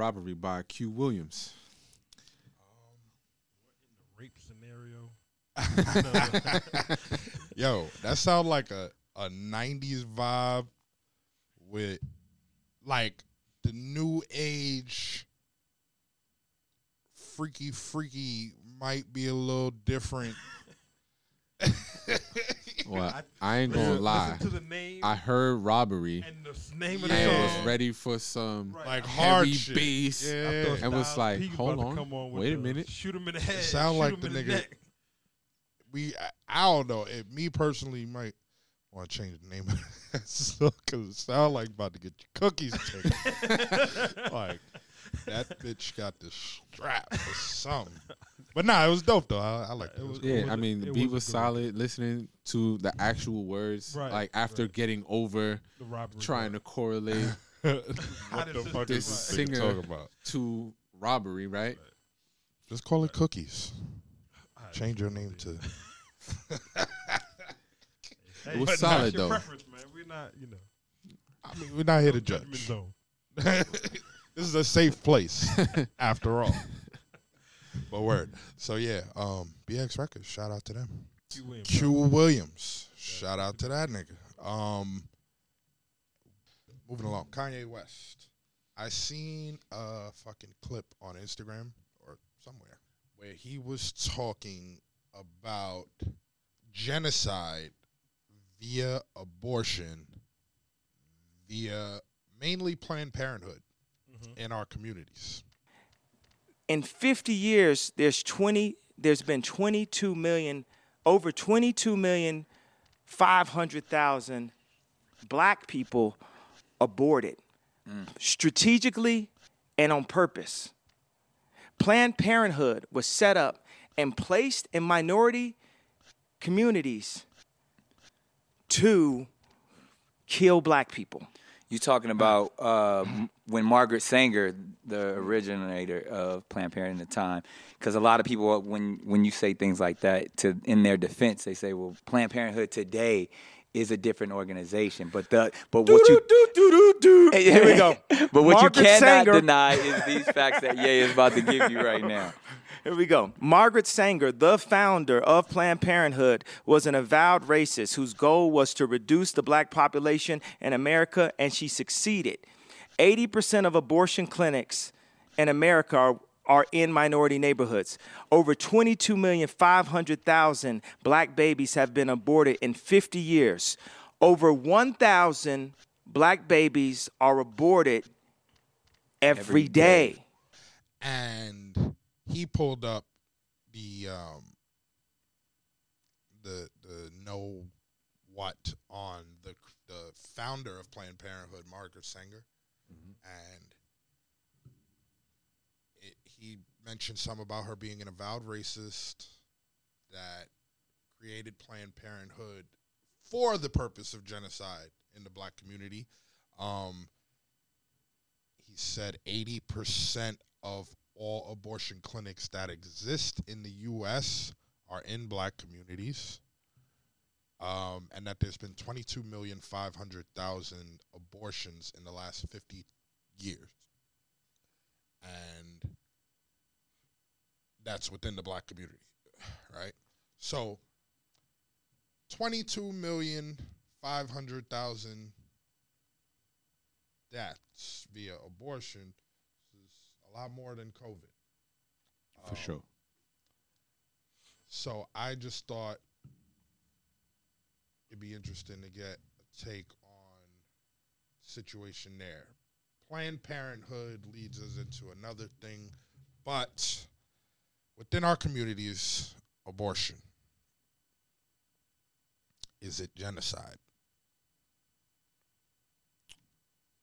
[SPEAKER 2] "Robbery" by Q Williams.
[SPEAKER 6] Um, Rape scenario.
[SPEAKER 1] Yo, that sound like a, a 90s vibe with like the new age freaky freaky might be a little different.
[SPEAKER 2] Well, I ain't gonna
[SPEAKER 6] Listen-
[SPEAKER 2] lie.
[SPEAKER 6] Listen to the name
[SPEAKER 2] I heard "Robbery"
[SPEAKER 6] and the name of the
[SPEAKER 2] and
[SPEAKER 1] Yeah.
[SPEAKER 6] song.
[SPEAKER 2] was ready for some
[SPEAKER 6] Right.
[SPEAKER 1] like
[SPEAKER 6] I
[SPEAKER 1] hard
[SPEAKER 2] heavy
[SPEAKER 1] shit.
[SPEAKER 2] bass.
[SPEAKER 6] I
[SPEAKER 1] Yeah.
[SPEAKER 6] thought
[SPEAKER 2] And was like,
[SPEAKER 6] P
[SPEAKER 2] hold on,
[SPEAKER 6] on
[SPEAKER 2] wait a
[SPEAKER 6] the
[SPEAKER 2] minute.
[SPEAKER 6] Shoot him in the head.
[SPEAKER 1] sound
[SPEAKER 6] shoot
[SPEAKER 1] like
[SPEAKER 6] him
[SPEAKER 1] the nigga-
[SPEAKER 6] neck.
[SPEAKER 1] we I, I don't know. It, me personally might want to change the name of that because it sound like about to get your cookies taken. like that bitch got the strap or something. But nah, it was dope though. I, I like
[SPEAKER 6] It
[SPEAKER 1] it.
[SPEAKER 6] was-
[SPEAKER 2] Yeah,
[SPEAKER 6] was
[SPEAKER 2] I
[SPEAKER 6] a-
[SPEAKER 2] mean, the beat
[SPEAKER 6] was
[SPEAKER 2] was
[SPEAKER 6] a good
[SPEAKER 2] solid. Listening to the actual words,
[SPEAKER 6] Right,
[SPEAKER 2] like after
[SPEAKER 6] right.
[SPEAKER 2] getting over
[SPEAKER 6] The robbery.
[SPEAKER 2] trying to correlate
[SPEAKER 1] what the
[SPEAKER 6] this
[SPEAKER 1] fuck
[SPEAKER 2] this
[SPEAKER 1] is
[SPEAKER 2] singer-
[SPEAKER 1] singer talking about?
[SPEAKER 2] to robbery, right?
[SPEAKER 1] Just call it cookies.
[SPEAKER 6] Alright,
[SPEAKER 1] Change your name to.
[SPEAKER 6] there.
[SPEAKER 2] It was solid,
[SPEAKER 6] your
[SPEAKER 2] though.
[SPEAKER 6] Preference, man. We're not, you know,
[SPEAKER 1] I mean, we're not here to
[SPEAKER 6] no judgment
[SPEAKER 1] judge.
[SPEAKER 6] zone.
[SPEAKER 1] this is a safe place, after all. But word. So yeah, um, BX Records. Shout out to them.
[SPEAKER 6] Q Williams.
[SPEAKER 1] Q Williams. Shout out to that nigga. Um, moving along. Kanye West. I seen a fucking clip on Instagram or somewhere where he was talking about genocide via abortion via mainly Planned Parenthood Mm-hmm. in our communities.
[SPEAKER 8] in 50 years there's 20 there's been 22 million over 22 million 500,000 black people aborted mm. strategically and on purpose. Planned parenthood was set up and placed in minority communities to kill black people
[SPEAKER 9] You talking about uh, when Margaret Sanger, the originator of Planned Parenthood at the time, because a lot of people, when when you say things like that, to in their defense, they say, "Well, Planned Parenthood today is a different organization." But the but what you
[SPEAKER 8] Here we go.
[SPEAKER 9] but what
[SPEAKER 8] Margaret
[SPEAKER 9] you cannot
[SPEAKER 8] Sanger-
[SPEAKER 9] deny is these facts that Ye is about to give you right now.
[SPEAKER 8] Here we go. Margaret Sanger, the founder of Planned Parenthood, was an avowed racist whose goal was to reduce the black population in America, and she succeeded. 80% of abortion clinics in America are, are in minority neighborhoods. Over 22,500,000 black babies have been aborted in 50 years. Over 1,000 black babies are aborted every day.
[SPEAKER 1] and he pulled up the um the the know what on the the founder of Planned Parenthood, Margaret Sanger, and it, he mentioned some about her being an avowed racist that created Planned Parenthood for the purpose of genocide in the black community. Um, he said 80% of all abortion clinics that exist in the U.S. are in black communities. Um, and that there's been 22,500,000 abortions in the last 50 years. And that's within the black community, right? So 22,500,000 deaths via abortion a lot more than COVID.
[SPEAKER 2] For
[SPEAKER 1] Um,
[SPEAKER 2] sure.
[SPEAKER 1] So I just thought it'd be interesting to get a take on situation there. Planned Parenthood leads us into another thing, but within our communities, abortion is it genocide?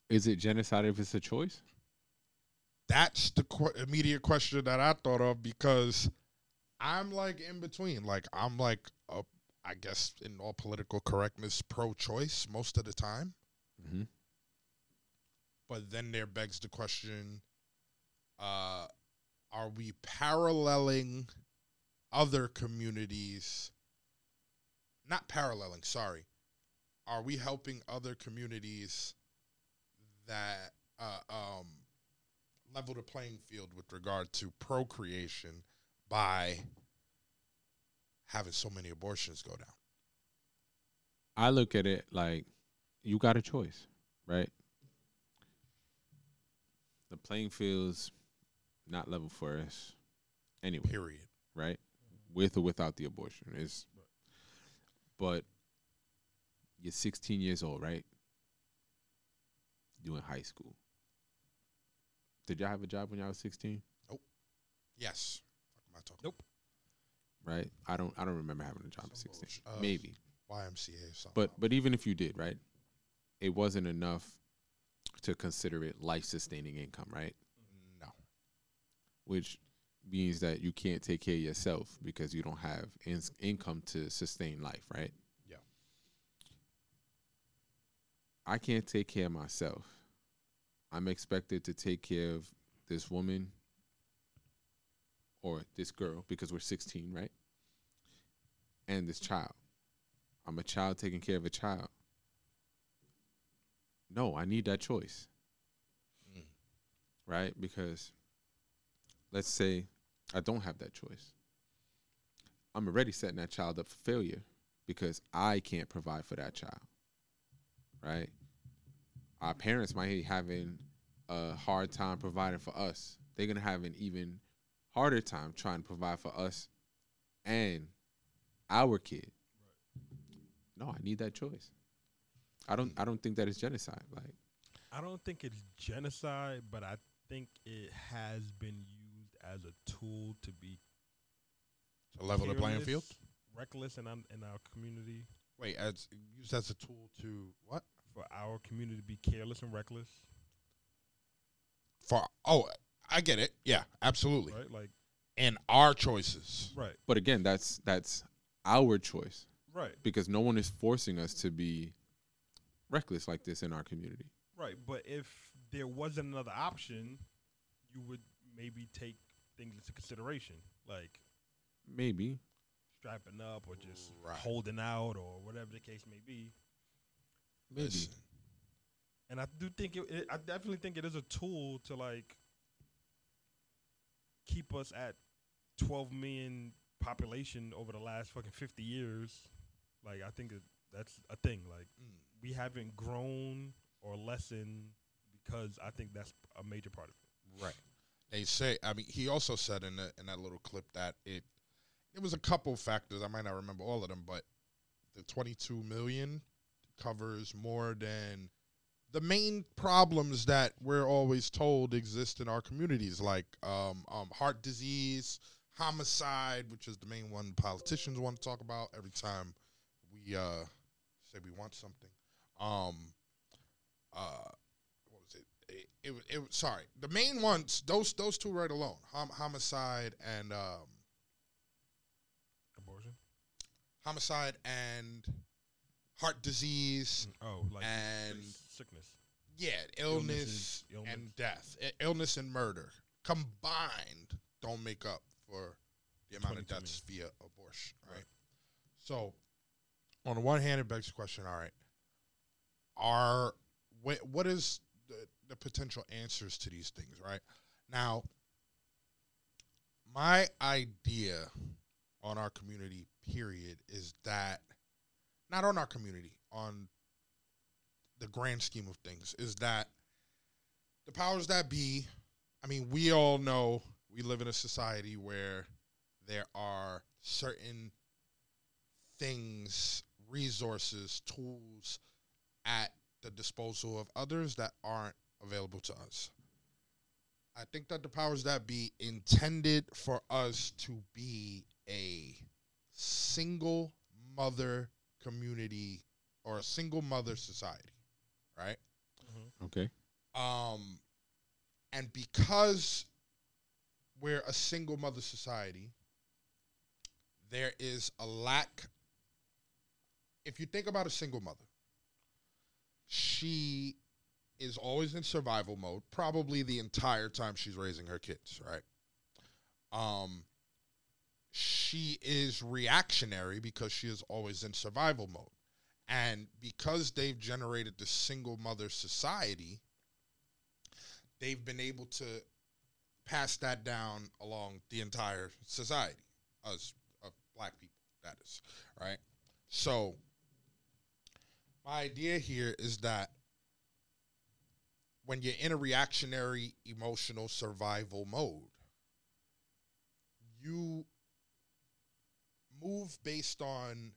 [SPEAKER 2] Is it genocide if it's a choice?
[SPEAKER 1] That's the qu- immediate question that I thought of because I'm like in between. Like I'm like a, I guess in all political correctness, pro-choice most of the time.
[SPEAKER 2] Mm-hmm.
[SPEAKER 1] But then there begs the question: uh, Are we paralleling other communities? Not paralleling. Sorry. Are we helping other communities that uh, um, level the playing field with regard to procreation by having so many abortions go down?
[SPEAKER 2] I look at it like you got a choice, right? The playing field's not level for us anyway,
[SPEAKER 1] Period.
[SPEAKER 2] right? With or without the abortion is, but you're 16 years old, right? You in high school. Did y'all have a job when y'all was 16? Nope.
[SPEAKER 1] Yes. Fuck am I talking?
[SPEAKER 3] Nope.
[SPEAKER 2] Right? I don't. I don't remember having a job at 16.
[SPEAKER 1] Uh,
[SPEAKER 2] Maybe.
[SPEAKER 1] YMCA. or Something.
[SPEAKER 2] But but even if you did, right, it wasn't enough to consider it life sustaining income, right?
[SPEAKER 1] no.
[SPEAKER 2] Which means that you can't take care of yourself because you don't have in- income to sustain life, right?
[SPEAKER 1] Yeah.
[SPEAKER 2] I can't take care of myself. I'm expected to take care of this woman or this girl because we're 16, right? And this child. I'm a child taking care of a child. No, I need that choice.
[SPEAKER 1] Mm.
[SPEAKER 2] Right? Because let's say I don't have that choice. I'm already setting that child up for failure because I can't provide for that child. Right? Our parents might be having a hard time providing for us. They're gonna have an even harder time trying to provide for us and our kid. No, I need that choice. I don't. I don't think that is genocide. Like
[SPEAKER 3] I don't think it's genocide, but I think it has been used as a tool to be
[SPEAKER 1] To level the playing field.
[SPEAKER 3] careless, reckless in our, in our community
[SPEAKER 1] Wait, as used as a tool to what?
[SPEAKER 3] For our community to be careless and reckless,
[SPEAKER 1] For oh, I get it. Yeah, absolutely.
[SPEAKER 3] right? Like
[SPEAKER 1] And our choices.
[SPEAKER 3] right,
[SPEAKER 2] But again, that's that's our choice
[SPEAKER 3] right,
[SPEAKER 2] because no one is forcing us to be reckless like this in our community.
[SPEAKER 3] right. But if there wasn't another option, you would maybe take things into consideration, like
[SPEAKER 2] Maybe.
[SPEAKER 3] strapping up or just
[SPEAKER 1] Right.
[SPEAKER 3] holding out or whatever the case may be.
[SPEAKER 2] Maybe.
[SPEAKER 1] Listen,
[SPEAKER 3] And I do think it, it. I definitely think it is a tool to like keep us at 12 million population over the last fucking 50 years. Like I think that that's a thing. Like
[SPEAKER 1] Mm.
[SPEAKER 3] we haven't grown or lessened because I think that's a major part of it.
[SPEAKER 1] Right. They say. I mean, he also said in the, in that little clip that it it was a couple factors. I might not remember all of them, but the 22 million covers more than the main problems that we're always told exist in our communities, like um, um, heart disease, homicide, which is the main one politicians want to talk about every time we uh, say we want something. Um, uh, what was it? It, it, it was sorry. The main ones, those those two right alone, hom- homicide and um,
[SPEAKER 3] Abortion.
[SPEAKER 1] homicide and heart disease.
[SPEAKER 3] Mm, oh, like
[SPEAKER 1] And-
[SPEAKER 3] sickness.
[SPEAKER 1] Yeah, illness,
[SPEAKER 3] illness.
[SPEAKER 1] and death, I- illness and murder combined don't make up for the amount of
[SPEAKER 3] 22
[SPEAKER 1] deaths via abortion, right? So, on the one hand, it begs the question: All right, are what what is the, the potential answers to these things? Right now, my idea on our community period is that not on our community on the grand scheme of things is that the powers that be i mean we all know we live in a society where there are certain things resources tools at the disposal of others that aren't available to us. I think that the powers that be intended for us to be a single mother community or a single mother society right
[SPEAKER 2] Okay.
[SPEAKER 1] um, and because we're a single mother society, there is a lack. If you think about a single mother, she is always in survival mode, probably the entire time she's raising her kids, right? Um, she is reactionary because she is always in survival mode. And because they've generated the single mother society, they've been able to pass that down along the entire society, us black people, that is, right? So, my idea here is that when you're in a reactionary, emotional survival mode, you move based on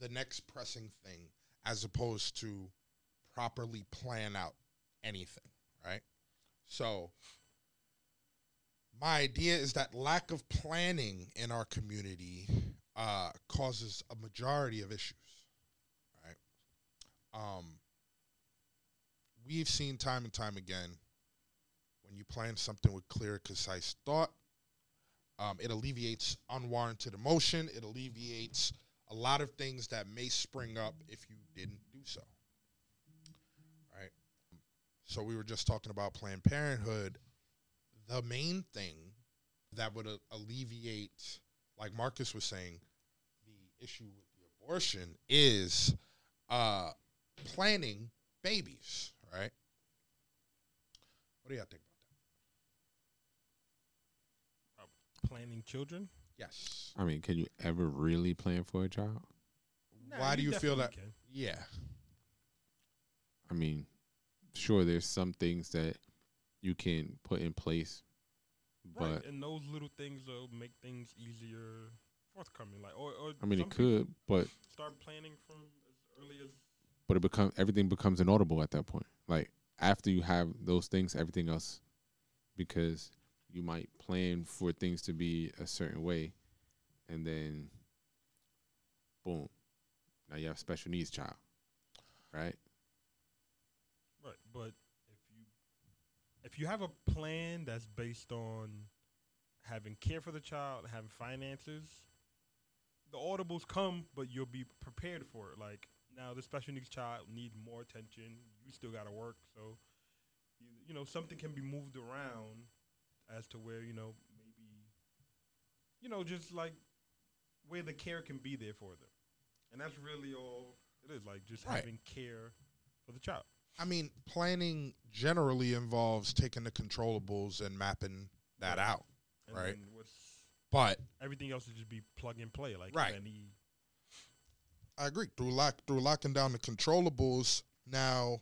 [SPEAKER 1] the next pressing thing as opposed to properly plan out anything, right? So, my idea is that lack of planning in our community uh, causes a majority of issues, right? Um, we've seen time and time again when you plan something with clear, concise thought, um, it alleviates unwarranted emotion. It alleviates a lot of things that may spring up if you didn't do so. Right? So we were just talking about Planned Parenthood. The main thing that would uh, alleviate, like Marcus was saying, the issue with the abortion is uh, planning babies, right? What do y'all think about
[SPEAKER 3] Planning children.
[SPEAKER 1] Yes.
[SPEAKER 2] I mean, can you ever really plan for a child?
[SPEAKER 3] Nah,
[SPEAKER 1] Why do you feel that?
[SPEAKER 3] can.
[SPEAKER 1] Yeah.
[SPEAKER 2] I mean, sure there's some things that you can put in place, but
[SPEAKER 3] right, and those little things will make things easier forthcoming. Like, or, or
[SPEAKER 2] I mean it could, but
[SPEAKER 3] start planning from as early as
[SPEAKER 2] but it become everything becomes inaudible at that point. Like after you have those things, everything else, because you might plan for things to be a certain way, and then, boom, now you have a special needs child, right?
[SPEAKER 3] Right, but if you if you have a plan that's based on having care for the child, having finances, the audibles come, but you'll be prepared for it. Like now, the special needs child need more attention. You still got to work, so you, you know something can be moved around as to where you know maybe you know just like where the care can be there for them, and that's really all it is. Like just
[SPEAKER 1] Right.
[SPEAKER 3] having care for the child.
[SPEAKER 1] I mean, planning generally involves taking the controllables and mapping that
[SPEAKER 3] Right.
[SPEAKER 1] out.
[SPEAKER 3] And
[SPEAKER 1] Right. But
[SPEAKER 3] everything else would just be plug and play. Like
[SPEAKER 1] Right.
[SPEAKER 3] any
[SPEAKER 1] I agree. Through lock through locking down the controllables, now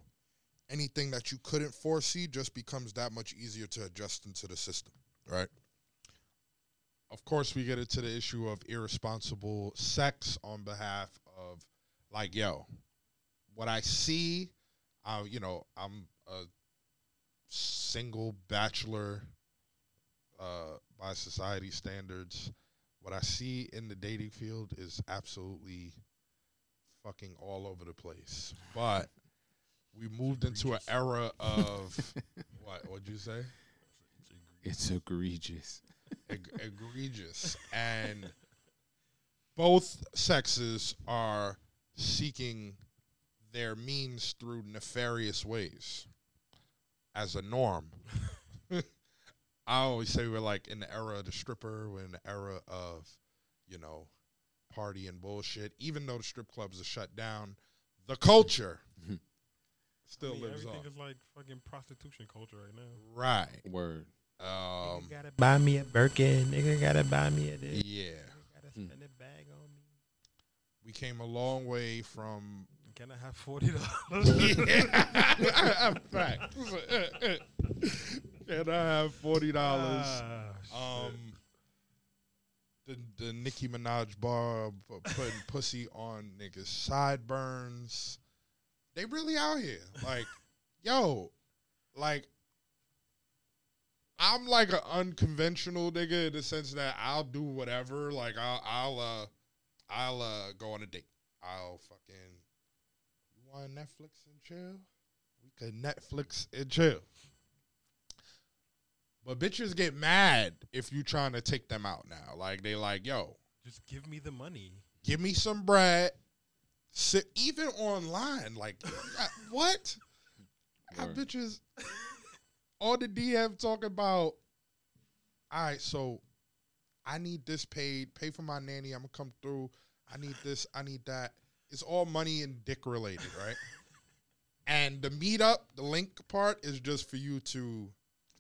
[SPEAKER 1] anything that you couldn't foresee just becomes that much easier to adjust into the system. Right. Of course, we get into the issue of irresponsible sex on behalf of, like, yo, what I see, uh, you know, I'm a single bachelor uh, by society standards. What I see in the dating field is absolutely fucking all over the place. But we moved into an era of what? What'd you say?
[SPEAKER 2] It's egregious.
[SPEAKER 1] Eg- egregious, and both sexes are seeking their means through nefarious ways as a norm. I always say we're like in the era of the stripper, we're in the era of, you know, party and bullshit. Even though the strip clubs are shut down, the culture mm-hmm. Still
[SPEAKER 3] I mean,
[SPEAKER 1] lives
[SPEAKER 3] everything
[SPEAKER 1] on.
[SPEAKER 3] is like fucking prostitution culture right now.
[SPEAKER 1] Right.
[SPEAKER 2] Word.
[SPEAKER 1] Um,
[SPEAKER 3] gotta buy me a Birkin. Nigga gotta buy me a this.
[SPEAKER 1] yeah.
[SPEAKER 3] Nigga gotta
[SPEAKER 2] Hmm.
[SPEAKER 3] spend a bag on me.
[SPEAKER 1] We came a long way from
[SPEAKER 3] Can I have forty dollars?
[SPEAKER 1] yeah, fact. Can I have forty dollars?
[SPEAKER 3] Ah,
[SPEAKER 1] um, the the Nicki Minaj bar uh, putting pussy on niggas sideburns. They really out here, like, yo, like. I'm like an unconventional nigga in the sense that I'll do whatever. Like I'll I'll uh I'll uh go on a date. I'll fucking you want Netflix and chill? We could Netflix and chill. But bitches get mad if you trying to take them out now. Like they like, yo,
[SPEAKER 3] Just give me the money.
[SPEAKER 1] give me some bread. Sit even online. Like what?
[SPEAKER 2] Word.
[SPEAKER 1] bitches on the DM talking about. All right, so I need this paid. Pay for my nanny. I'm gonna come through. I need this. I need that. It's all money and dick related, right? and the meetup, the link part is just for you to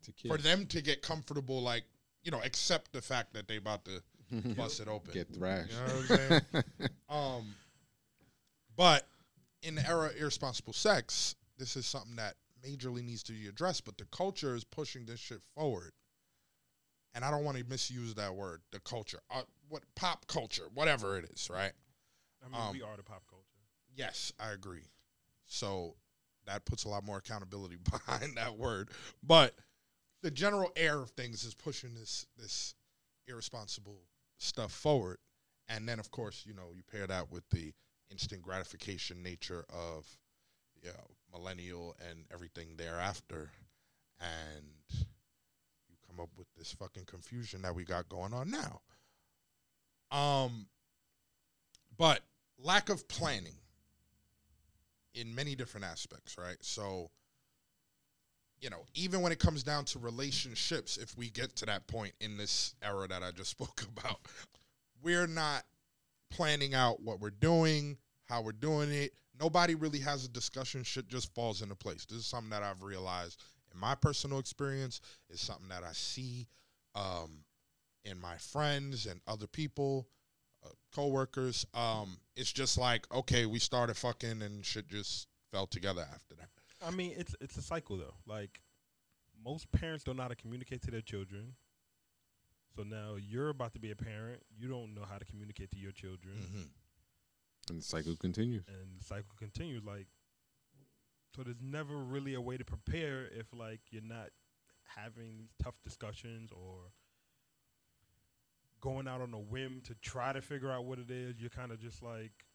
[SPEAKER 2] To
[SPEAKER 1] for them to get comfortable, like you know, accept the fact that they about to bust it open.
[SPEAKER 2] Get thrashed.
[SPEAKER 1] You know what I'm saying? um, but in the era of irresponsible sex, this is something that majorly needs to be addressed. But the culture is pushing this shit forward, and I don't want to misuse that word. The culture, uh, what pop culture, whatever it is, right?
[SPEAKER 3] I mean,
[SPEAKER 1] Um,
[SPEAKER 3] we are the pop culture.
[SPEAKER 1] Yes, I agree. So that puts a lot more accountability behind that word. But the general air of things is pushing this this irresponsible stuff forward. And then of course, you know, you pair that with the instant gratification nature of you know, millennial and everything thereafter. And you come up with this fucking confusion that we got going on now. Um but lack of planning in many different aspects, right? So, you know, even when it comes down to relationships, if we get to that point in this era that I just spoke about, we're not planning out what we're doing, how we're doing it. Nobody really has a discussion. Shit just falls into place. This is something that I've realized in my personal experience. It's something that I see um, in my friends and other people uh, co-workers um it's just like okay we started fucking and shit just fell together after that
[SPEAKER 3] I mean, it's it's a cycle though. Like most parents don't know how to communicate to their children. So now you're about to be a parent. You don't know how to communicate to your children,
[SPEAKER 1] Mhm.
[SPEAKER 2] And the cycle continues.
[SPEAKER 3] and the cycle continues. Like, so there's never really a way to prepare if like you're not having tough discussions or going out on a whim to try to figure out what it is. You're kind of just like,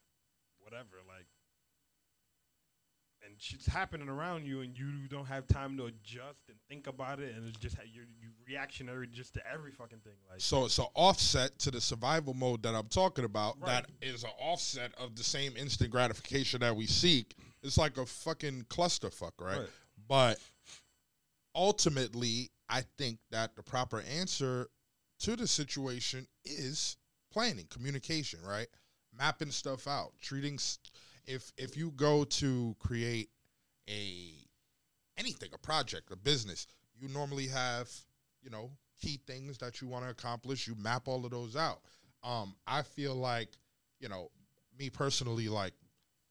[SPEAKER 3] whatever, like. And shit's happening around you, and you don't have time to adjust and think about it, and it's just how you're you reactionary just to every fucking thing. Like,
[SPEAKER 1] So it's an offset to the survival mode that I'm talking about.
[SPEAKER 3] Right.
[SPEAKER 1] That is an offset of the same instant gratification that we seek. It's like a fucking clusterfuck, right?
[SPEAKER 3] Right.
[SPEAKER 1] But ultimately, I think that the proper answer to the situation is planning, communication, right? Mapping stuff out, treating. s- If if you go to create a anything, a project, a business, you normally have you know key things that you want to accomplish. You map all of those out. Um, I feel like you know me personally, like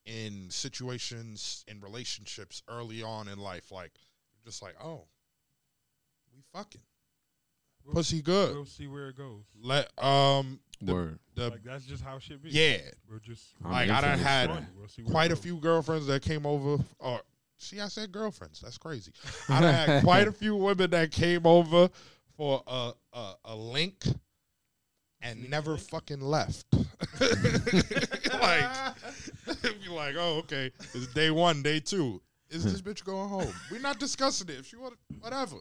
[SPEAKER 1] in situations in relationships early on in life, like just like oh, we fucking
[SPEAKER 3] We'll-
[SPEAKER 1] pussy good.
[SPEAKER 3] we'll see where it goes.
[SPEAKER 1] Let um the,
[SPEAKER 2] Word.
[SPEAKER 1] the
[SPEAKER 3] like that's just how shit be.
[SPEAKER 1] yeah
[SPEAKER 3] we're just
[SPEAKER 1] like I done
[SPEAKER 2] infinite
[SPEAKER 1] had.
[SPEAKER 3] We'll
[SPEAKER 1] quite a few girlfriends that came over. Or uh, see, I said girlfriends. That's crazy. I done had quite a few women that came over for a a, a link and never fucking left. like, be like, oh, okay, it's day one, day two. Is this bitch going home? We're not discussing it. If she want, whatever,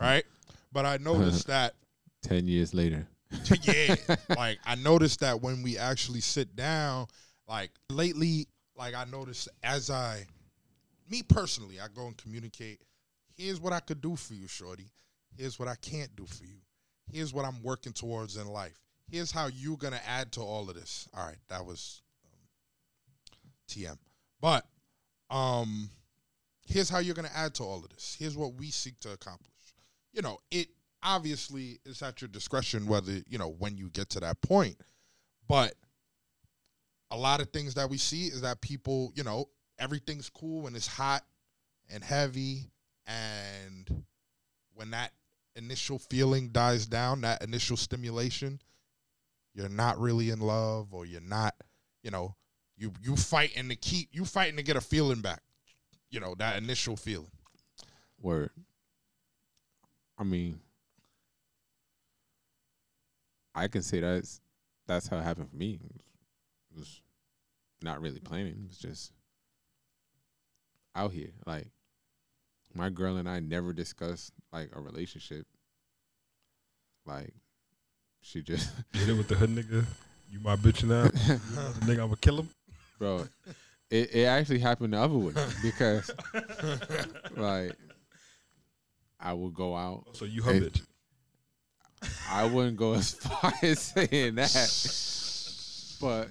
[SPEAKER 1] right? But I noticed that
[SPEAKER 2] Ten years later.
[SPEAKER 1] Yeah. Like I noticed that when we actually sit down, like lately, like I noticed as I me personally, I go and communicate, here's what I could do for you, Shorty. Here's what I can't do for you. Here's what I'm working towards in life. Here's how you're gonna add to all of this. All right, that was um, TM. But um here's how you're gonna add to all of this. Here's what we seek to accomplish. You know, it obviously it's at your discretion whether, you know, when you get to that point. But a lot of things that we see is that people, you know, everything's cool when it's hot and heavy and when that initial feeling dies down, that initial stimulation, you're not really in love or you're not, you know, you you fighting to keep you fighting to get a feeling back. You know, that initial feeling.
[SPEAKER 2] Word. I mean, I can say that's that's how it happened for me. It was not really planning. It was just out here. Like my girl and I never discussed like a relationship. Like she just
[SPEAKER 3] Get it with the hood nigga. You my bitch now. Another nigga, I'ma kill him.
[SPEAKER 2] bro. It it actually happened the other way because like I would go out.
[SPEAKER 3] Oh, so you her bitch.
[SPEAKER 2] I wouldn't go as far as saying that, but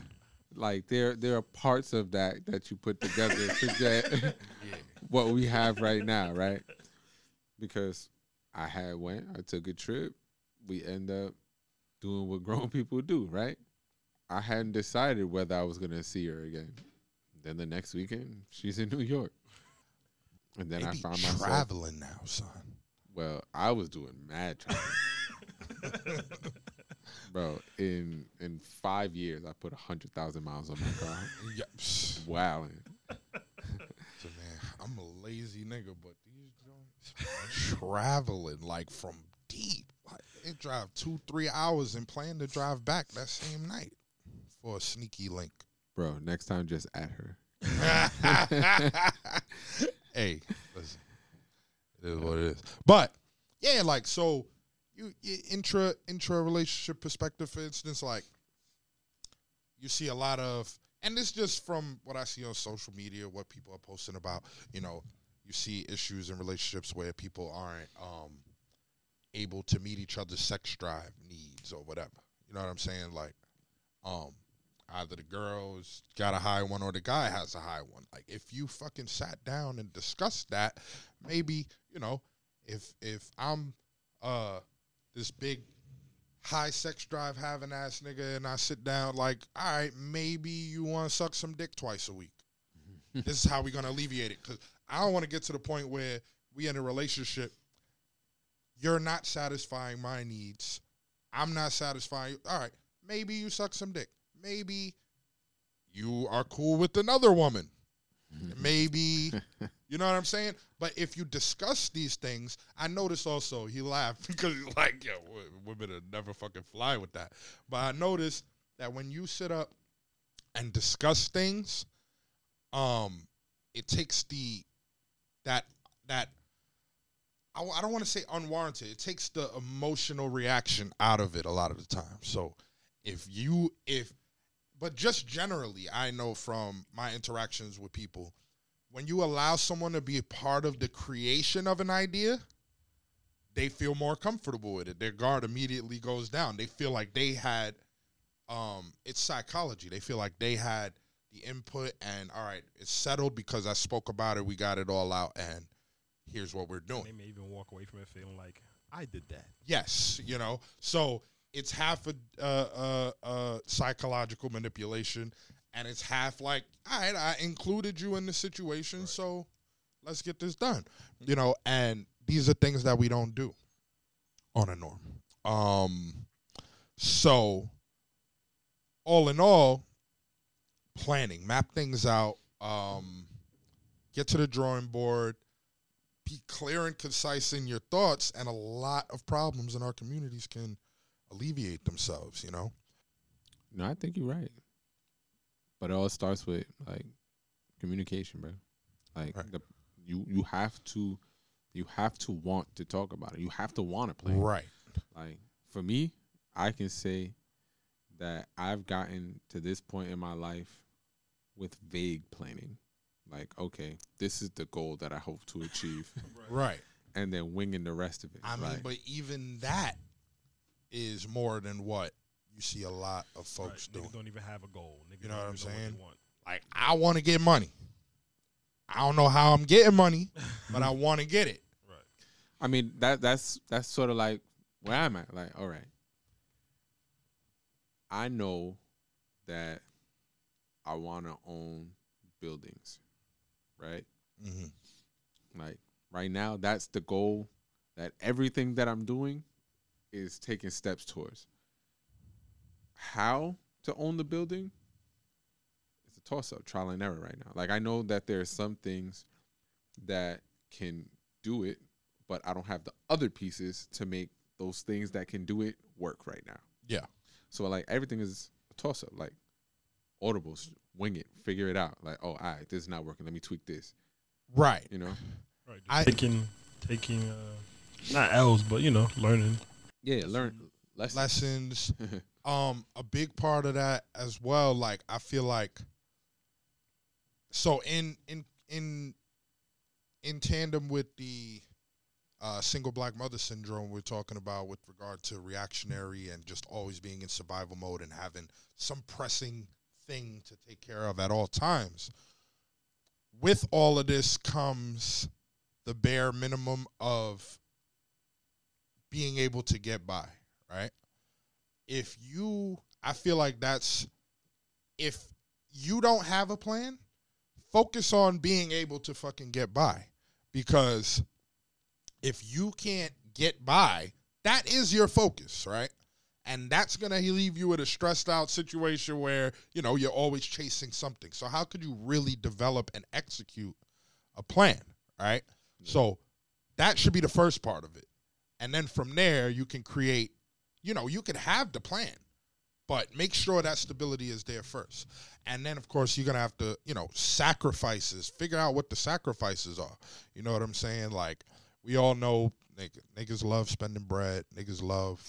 [SPEAKER 2] like there there are parts of that that you put together to get what we have right now, right? Because I had went, I took a trip, we end up doing what grown people do, right? I hadn't decided whether I was gonna see her again. Then the next weekend, she's in New York, and then
[SPEAKER 1] They
[SPEAKER 2] I
[SPEAKER 1] be
[SPEAKER 2] found myself.
[SPEAKER 1] traveling now, son.
[SPEAKER 2] Well, I was doing mad traveling. Bro, in in five years, I put a hundred thousand miles on my car.
[SPEAKER 1] Yeah.
[SPEAKER 2] wow.
[SPEAKER 1] So, man, I'm a lazy nigga, but these joints traveling like from deep. Like they drive two, three hours and plan to drive back that same night for a sneaky link.
[SPEAKER 2] Bro, next time just at her.
[SPEAKER 1] hey, listen, it is what it is. But yeah, like so, you, you intra intra relationship perspective, for instance, like you see a lot of, and this just from what I see on social media, what people are posting about. You know, you see issues in relationships where people aren't um able to meet each other's sex drive needs or whatever. You know what I'm saying? Like, um, either the girl's got a high one or the guy has a high one. Like if you fucking sat down and discussed that, maybe, you know, if if I'm uh this big high sex drive having ass nigga and I sit down like, all right, maybe you want to suck some dick twice a week. this is how we're gonna alleviate it. Cause I don't want to get to the point where we in a relationship. You're not satisfying my needs. I'm not satisfying. All right, maybe you suck some dick. Maybe you are cool with another woman. Maybe you know what I'm saying. But if you discuss these things, I noticed also he laughed because he's like, "Yo, women would never fucking fly with that." But I noticed that when you sit up and discuss things, um, it takes the that that I, I don't want to say unwarranted. It takes the emotional reaction out of it a lot of the time. So if you if but just generally, I know from my interactions with people, when you allow someone to be a part of the creation of an idea, they feel more comfortable with it. Their guard immediately goes down. They feel like they had um it's psychology. They feel like they had the input and all right, it's settled because I spoke about it, we got it all out and here's what we're doing.
[SPEAKER 3] They may even walk away from it feeling like I did that.
[SPEAKER 1] Yes, you know. So it's half a uh, uh, uh, psychological manipulation, and it's half like, all right, I included you in the situation, so let's get this done. You know, and these are things that we don't do on a norm. Um, so all in all, planning, map things out, um, get to the drawing board, be clear and concise in your thoughts, and a lot of problems in our communities can alleviate themselves. You know,
[SPEAKER 2] No, I think you're right. But it all starts with like communication, bro. Like
[SPEAKER 1] Right.
[SPEAKER 2] the, you you have to you have to want to talk about it. You have to want to play.
[SPEAKER 1] right?
[SPEAKER 2] Like for me, I can say that I've gotten to this point in my life with vague planning. Like, okay, this is the goal that I hope to achieve,
[SPEAKER 1] Right.
[SPEAKER 2] and then winging the rest of it.
[SPEAKER 1] I mean, but even that is more than what you see a lot of folks
[SPEAKER 3] Right.
[SPEAKER 1] doing.
[SPEAKER 3] Niggas don't even have a goal. Niggas
[SPEAKER 1] You know what I'm saying?
[SPEAKER 3] they want.
[SPEAKER 1] Like, I want to get money. I don't know how I'm getting money, but I want to get it.
[SPEAKER 3] Right.
[SPEAKER 2] I mean that that's that's sort of like where I'm at. Like, all right, I know that I want to own buildings, right?
[SPEAKER 1] Mm-hmm.
[SPEAKER 2] Like right now, that's the goal. That everything that I'm doing is taking steps towards. How to own the building? It's a toss up, trial and error right now. Like I know that there are some things that can do it, but I don't have the other pieces to make those things that can do it work right now.
[SPEAKER 1] Yeah.
[SPEAKER 2] So like everything is a toss up. Like audibles, wing it, figure it out. Like, oh, all right, this is not working. Let me tweak this.
[SPEAKER 1] Right.
[SPEAKER 2] You know?
[SPEAKER 3] Right.
[SPEAKER 1] I-
[SPEAKER 3] taking taking uh not L's, but you know, learning.
[SPEAKER 2] Yeah, learn lessons.
[SPEAKER 1] Lessons. um, a big part of that as well. Like, I feel like so in in in in tandem with the uh, single black mother syndrome we're talking about with regard to reactionary and just always being in survival mode and having some pressing thing to take care of at all times. With all of this comes the bare minimum of being able to get by, right? If you, I feel like that's, if you don't have a plan, focus on being able to fucking get by because if you can't get by, that is your focus, right? And that's going to leave you in a stressed out situation where, you know, you're always chasing something. So, how could you really develop and execute a plan, right? So, that should be the first part of it. And then from there, you can create, you know, you could have the plan, but make sure that stability is there first. And then, of course, you're going to have to, you know, sacrifices, figure out what the sacrifices are. You know what I'm saying? Like, we all know nigg- niggas love spending bread, niggas love,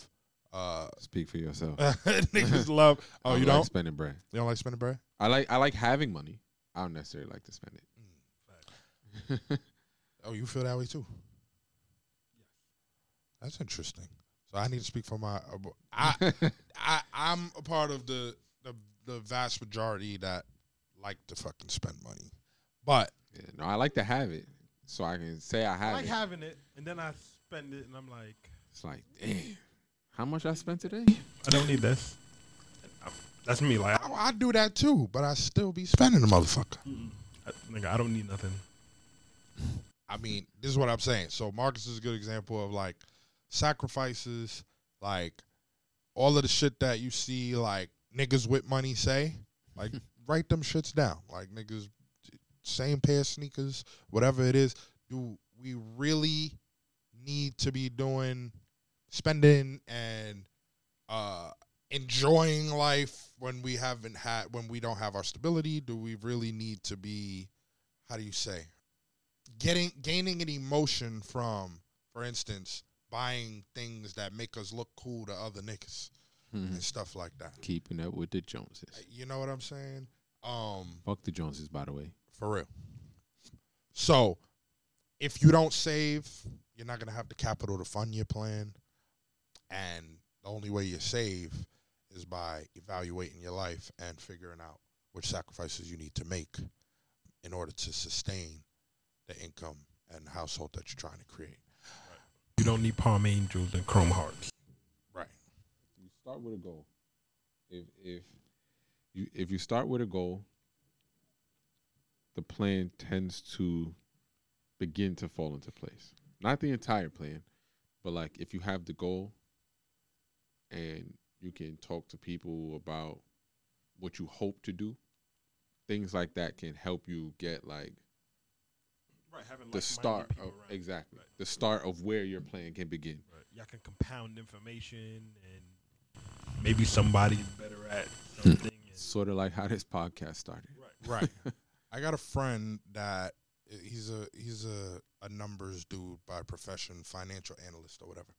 [SPEAKER 1] uh,
[SPEAKER 2] Speak for yourself.
[SPEAKER 1] niggas love, oh,
[SPEAKER 2] I
[SPEAKER 1] you don't?
[SPEAKER 2] like spending bread.
[SPEAKER 1] You don't like spending bread?
[SPEAKER 2] I like I like having money. I don't necessarily like to spend it.
[SPEAKER 1] Oh, you feel that way too? Yes. That's interesting. So I need to speak for my. I, I I'm a part of the, the the vast majority that like to fucking spend money, but
[SPEAKER 2] Yeah, no, I like to have it so I can say I
[SPEAKER 3] I
[SPEAKER 2] have
[SPEAKER 3] like
[SPEAKER 2] it.
[SPEAKER 3] having it, and then I spend it, and I'm like,
[SPEAKER 2] it's like, damn, how much I spent today?
[SPEAKER 3] I don't need this. That's me. Like,
[SPEAKER 1] I, I do that too. But I still be spending the motherfucker.
[SPEAKER 3] I, nigga, I don't need nothing.
[SPEAKER 1] I mean, this is what I'm saying. So Marcus is a good example of like sacrifices, like all of the shit that you see like niggas with money say. Like write them shits down. Like niggas same pair of sneakers, whatever it is. Do we really need to be doing spending and uh enjoying life when we haven't had when we don't have our stability? Do we really need to be how do you say getting gaining an emotion from, for instance, buying things that make us look cool to other niggas
[SPEAKER 2] Mhm.
[SPEAKER 1] and stuff like that.
[SPEAKER 2] Keeping up with the Joneses.
[SPEAKER 1] You know what I'm saying? Um,
[SPEAKER 2] Fuck the Joneses, by the way.
[SPEAKER 1] for real. So, if you don't save, you're not gonna have the capital to fund your plan, and the only way you save is by evaluating your life and figuring out which sacrifices you need to make in order to sustain the income and household that you're trying to create.
[SPEAKER 3] You don't need Palm Angels and Chrome Hearts.
[SPEAKER 1] Right.
[SPEAKER 2] you start with a goal. If if you if you start with a goal, the plan tends to begin to fall into place. Not the entire plan, but like if you have the goal and you can talk to people about what you hope to do, things like that can help you get like
[SPEAKER 3] Right, having
[SPEAKER 2] the start of exactly
[SPEAKER 3] Right.
[SPEAKER 2] the start of where your plan can begin.
[SPEAKER 3] Right. Y'all can compound information and maybe somebody's better at something. Hmm.
[SPEAKER 2] Sort of like how this podcast started.
[SPEAKER 3] right.
[SPEAKER 1] Right. I got a friend that eh, he's a he's a, a numbers dude by profession, financial analyst or whatever.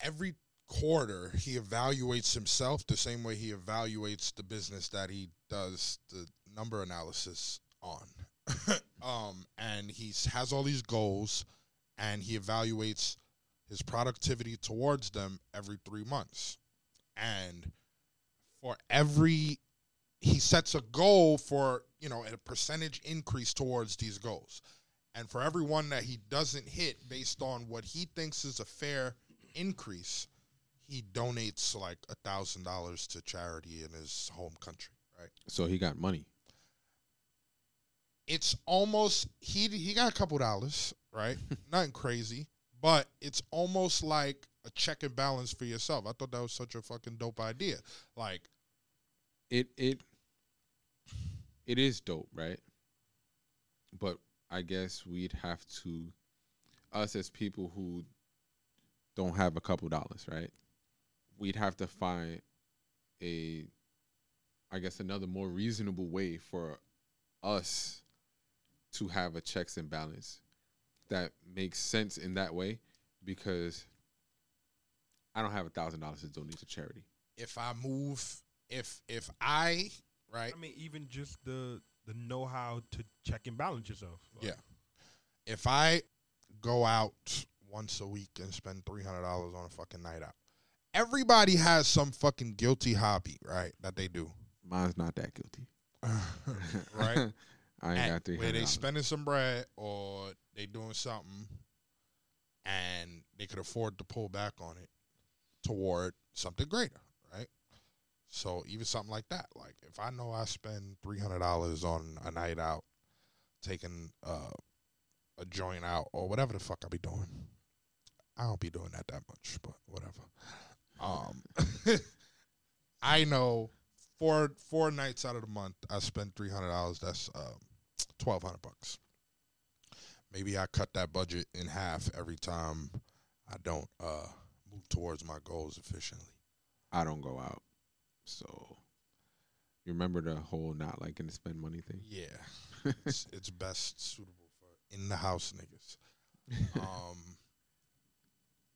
[SPEAKER 1] Every quarter he evaluates himself the same way he evaluates the business that he does the number analysis on. um and he has all these goals and he evaluates his productivity towards them every 3 months. And for every he sets a goal for you know a percentage increase towards these goals and for every one that he doesn't hit based on what he thinks is a fair increase he donates like a thousand dollars to charity in his home country right
[SPEAKER 2] So he got money.
[SPEAKER 1] It's almost he he got a couple dollars right nothing crazy but it's almost like a check and balance for yourself i thought that was such a fucking dope idea like
[SPEAKER 2] it it it is dope, right? But I guess we'd have to us as people who don't have a couple dollars, right? We'd have to find a I guess another more reasonable way for us to have a checks and balance that makes sense in that way because I don't have a thousand dollars to donate to charity.
[SPEAKER 1] if i move if if i right
[SPEAKER 3] I mean, even just the the know how to check and balance yourself.
[SPEAKER 1] Yeah. if I go out once a week and spend three hundred dollars on a fucking night out, everybody has some fucking guilty hobby, right? That they do,
[SPEAKER 2] Mine's not that guilty.
[SPEAKER 1] right?
[SPEAKER 2] I ain't got three
[SPEAKER 1] where they spending some bread or they doing something, and they could afford to pull back on it toward something greater, right? So even something like that, like if I know I spend three hundred dollars on a night out, taking uh, a joint out or whatever the fuck I be doing, I don't be doing that that much, but whatever. Um, I know four four nights out of the month I spend three hundred dollars. That's um, twelve hundred bucks. Maybe I cut that budget in half every time I don't uh, move towards my goals efficiently.
[SPEAKER 2] I don't go out. So you remember the whole not liking to spend money thing?
[SPEAKER 1] Yeah, it's, it's best suitable for in the house niggas. Um,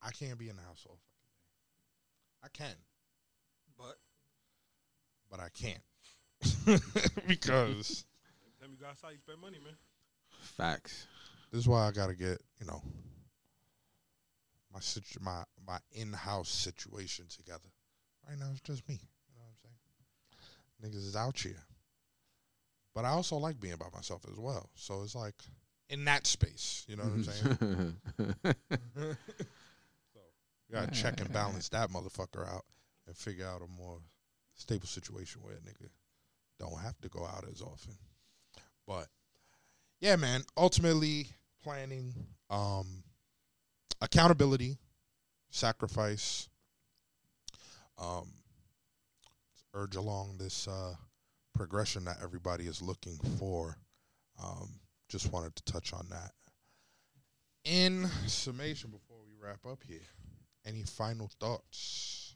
[SPEAKER 1] I can't be in the house all fucking day. I can,
[SPEAKER 3] But
[SPEAKER 1] but I can't because
[SPEAKER 3] every time you go outside, you spend money, man.
[SPEAKER 2] Facts.
[SPEAKER 1] this is why I gotta get you know my situ- my my in house situation together. Right now it's just me. You know what I'm saying? Niggas is out here, but I also like being by myself as well. So it's like in that space. You know what I'm saying? so You gotta check and balance that motherfucker out and figure out a more stable situation where a nigga don't have to go out as often. But yeah, man. Ultimately, planning, um, accountability, sacrifice. Um, urge along this uh, progression that everybody is looking for. Um, just wanted to touch on that. In summation, before we wrap up here, any final thoughts,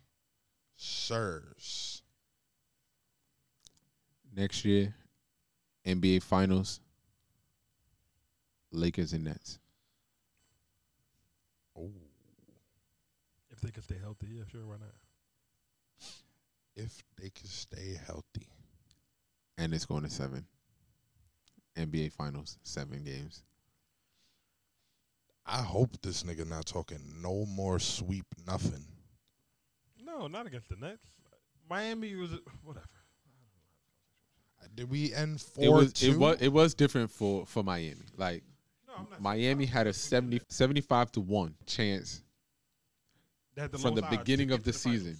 [SPEAKER 1] sirs?
[SPEAKER 2] Next year, NBA Finals, Lakers and Nets.
[SPEAKER 1] Oh,
[SPEAKER 3] If they could stay healthy, yeah, sure, why not?
[SPEAKER 1] if they can stay healthy.
[SPEAKER 2] And it's going to seven. NBA Finals, seven games.
[SPEAKER 1] I hope this nigga not talking no more sweep nothing.
[SPEAKER 3] No, not against the Nets. Miami was whatever.
[SPEAKER 1] Did we end
[SPEAKER 2] It
[SPEAKER 1] four
[SPEAKER 2] was
[SPEAKER 1] two?
[SPEAKER 2] it was it was different for for Miami. Like
[SPEAKER 3] No,
[SPEAKER 2] Miami had a 70, 75 to one chance
[SPEAKER 3] They had the
[SPEAKER 2] from the
[SPEAKER 3] lowest odds to
[SPEAKER 2] beginning of
[SPEAKER 3] to
[SPEAKER 2] the season.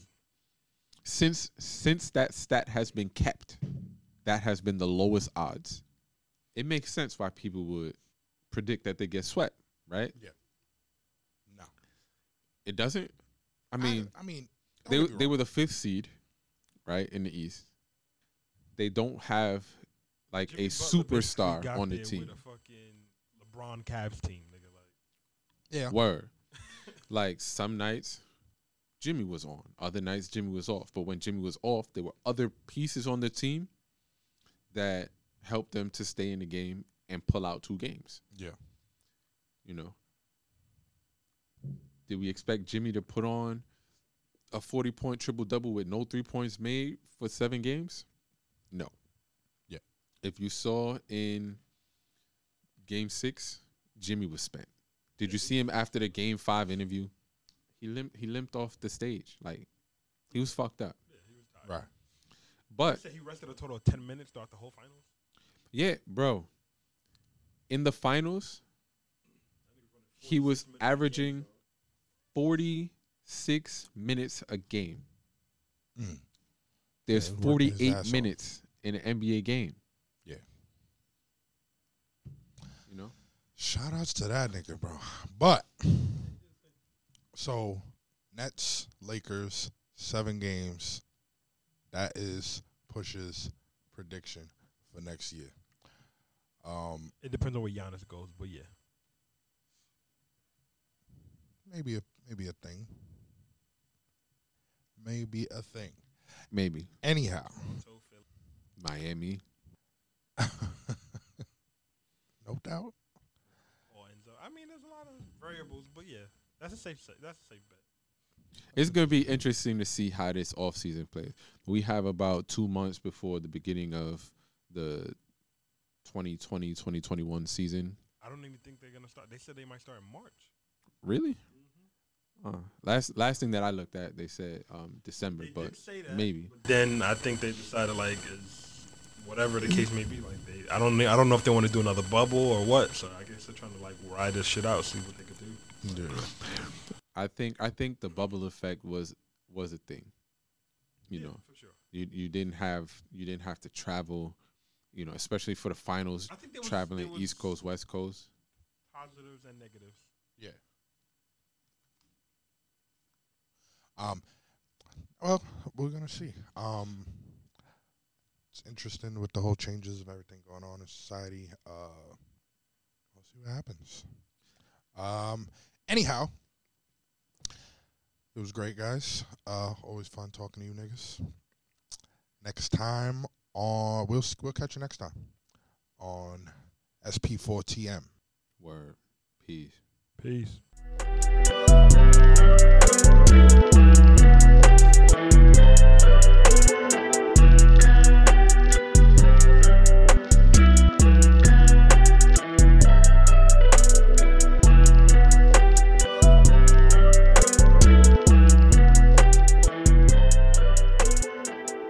[SPEAKER 2] Since since that stat has been kept, that has been the lowest odds. It makes sense why people would predict that they get swept, right? Yeah.
[SPEAKER 1] No.
[SPEAKER 2] It doesn't. I mean,
[SPEAKER 1] I, mean,
[SPEAKER 2] they
[SPEAKER 1] don't get me
[SPEAKER 2] they were the fifth seed, right in the East. They don't have like
[SPEAKER 3] Jimmy
[SPEAKER 2] a
[SPEAKER 3] Butler
[SPEAKER 2] superstar
[SPEAKER 3] got
[SPEAKER 2] on the
[SPEAKER 3] there
[SPEAKER 2] team.
[SPEAKER 3] With a fucking LeBron Cavs team, nigga. Like,
[SPEAKER 1] yeah.
[SPEAKER 2] Word. like some nights, Jimmy was on. Other nights, Jimmy was off. But when Jimmy was off, there were other pieces on the team that helped them to stay in the game and pull out two games.
[SPEAKER 1] Yeah.
[SPEAKER 2] You know, did we expect Jimmy to put on a forty-point triple double with no three points made for seven games? No.
[SPEAKER 1] Yeah.
[SPEAKER 2] If you saw in Game Six, Jimmy was spent. Did you see him after the Game Five interview? He limped. He limped off the stage. Like he was fucked up.
[SPEAKER 1] Right.
[SPEAKER 2] But
[SPEAKER 3] he said he rested a total of ten minutes throughout the whole finals.
[SPEAKER 2] Yeah, bro. In the finals, he was averaging 46 minutes a game.
[SPEAKER 1] Mm.
[SPEAKER 2] There's
[SPEAKER 1] Yeah, he working his
[SPEAKER 2] 48
[SPEAKER 1] ass off.
[SPEAKER 2] minutes in an NBA game.
[SPEAKER 1] Yeah.
[SPEAKER 2] You know?
[SPEAKER 1] Shout outs to that nigga, bro. But so Nets, Lakers, seven games. That is pushes prediction for next year. Um,
[SPEAKER 3] It depends on where Giannis goes, but yeah.
[SPEAKER 1] maybe a maybe a thing. Maybe a thing.
[SPEAKER 2] Maybe.
[SPEAKER 1] Anyhow,
[SPEAKER 3] So Philly.
[SPEAKER 2] Miami.
[SPEAKER 1] no doubt.
[SPEAKER 3] or Enzo. I mean, there's a lot of variables, but yeah, that's a safe. sa- That's a safe bet.
[SPEAKER 2] It's going to be interesting to see how this offseason plays. We have about two months before the beginning of the 2020 2021 season.
[SPEAKER 3] I don't even think they're gonna start. They said they might start in March.
[SPEAKER 2] Really? Uh, last last thing that I looked at, they said um, December,
[SPEAKER 3] They
[SPEAKER 2] but
[SPEAKER 3] did say that.
[SPEAKER 2] maybe.
[SPEAKER 3] But then I think they decided like, is whatever the case may be, like they. I don't. know- I don't know if they want to do another bubble or what. So I guess they're trying to like ride this shit out, see what they could do.
[SPEAKER 2] I think I think the bubble effect was was a thing. You
[SPEAKER 3] Yeah,
[SPEAKER 2] know,
[SPEAKER 3] for sure.
[SPEAKER 2] you you didn't have you didn't have to travel, you know, especially for the finals,
[SPEAKER 3] I think there was-
[SPEAKER 2] traveling
[SPEAKER 3] there
[SPEAKER 2] East Coast West Coast.
[SPEAKER 3] Positives and negatives.
[SPEAKER 1] Yeah. Um. Well, we're gonna see. Um it's interesting with the whole changes of everything going on in society. Uh, we'll see what happens. Um, anyhow, it was great, guys. Uh, always fun talking to you niggas. Next time on we'll we'll catch you next time on SP4TM.
[SPEAKER 2] Word. Peace. Peace.
[SPEAKER 3] Peace.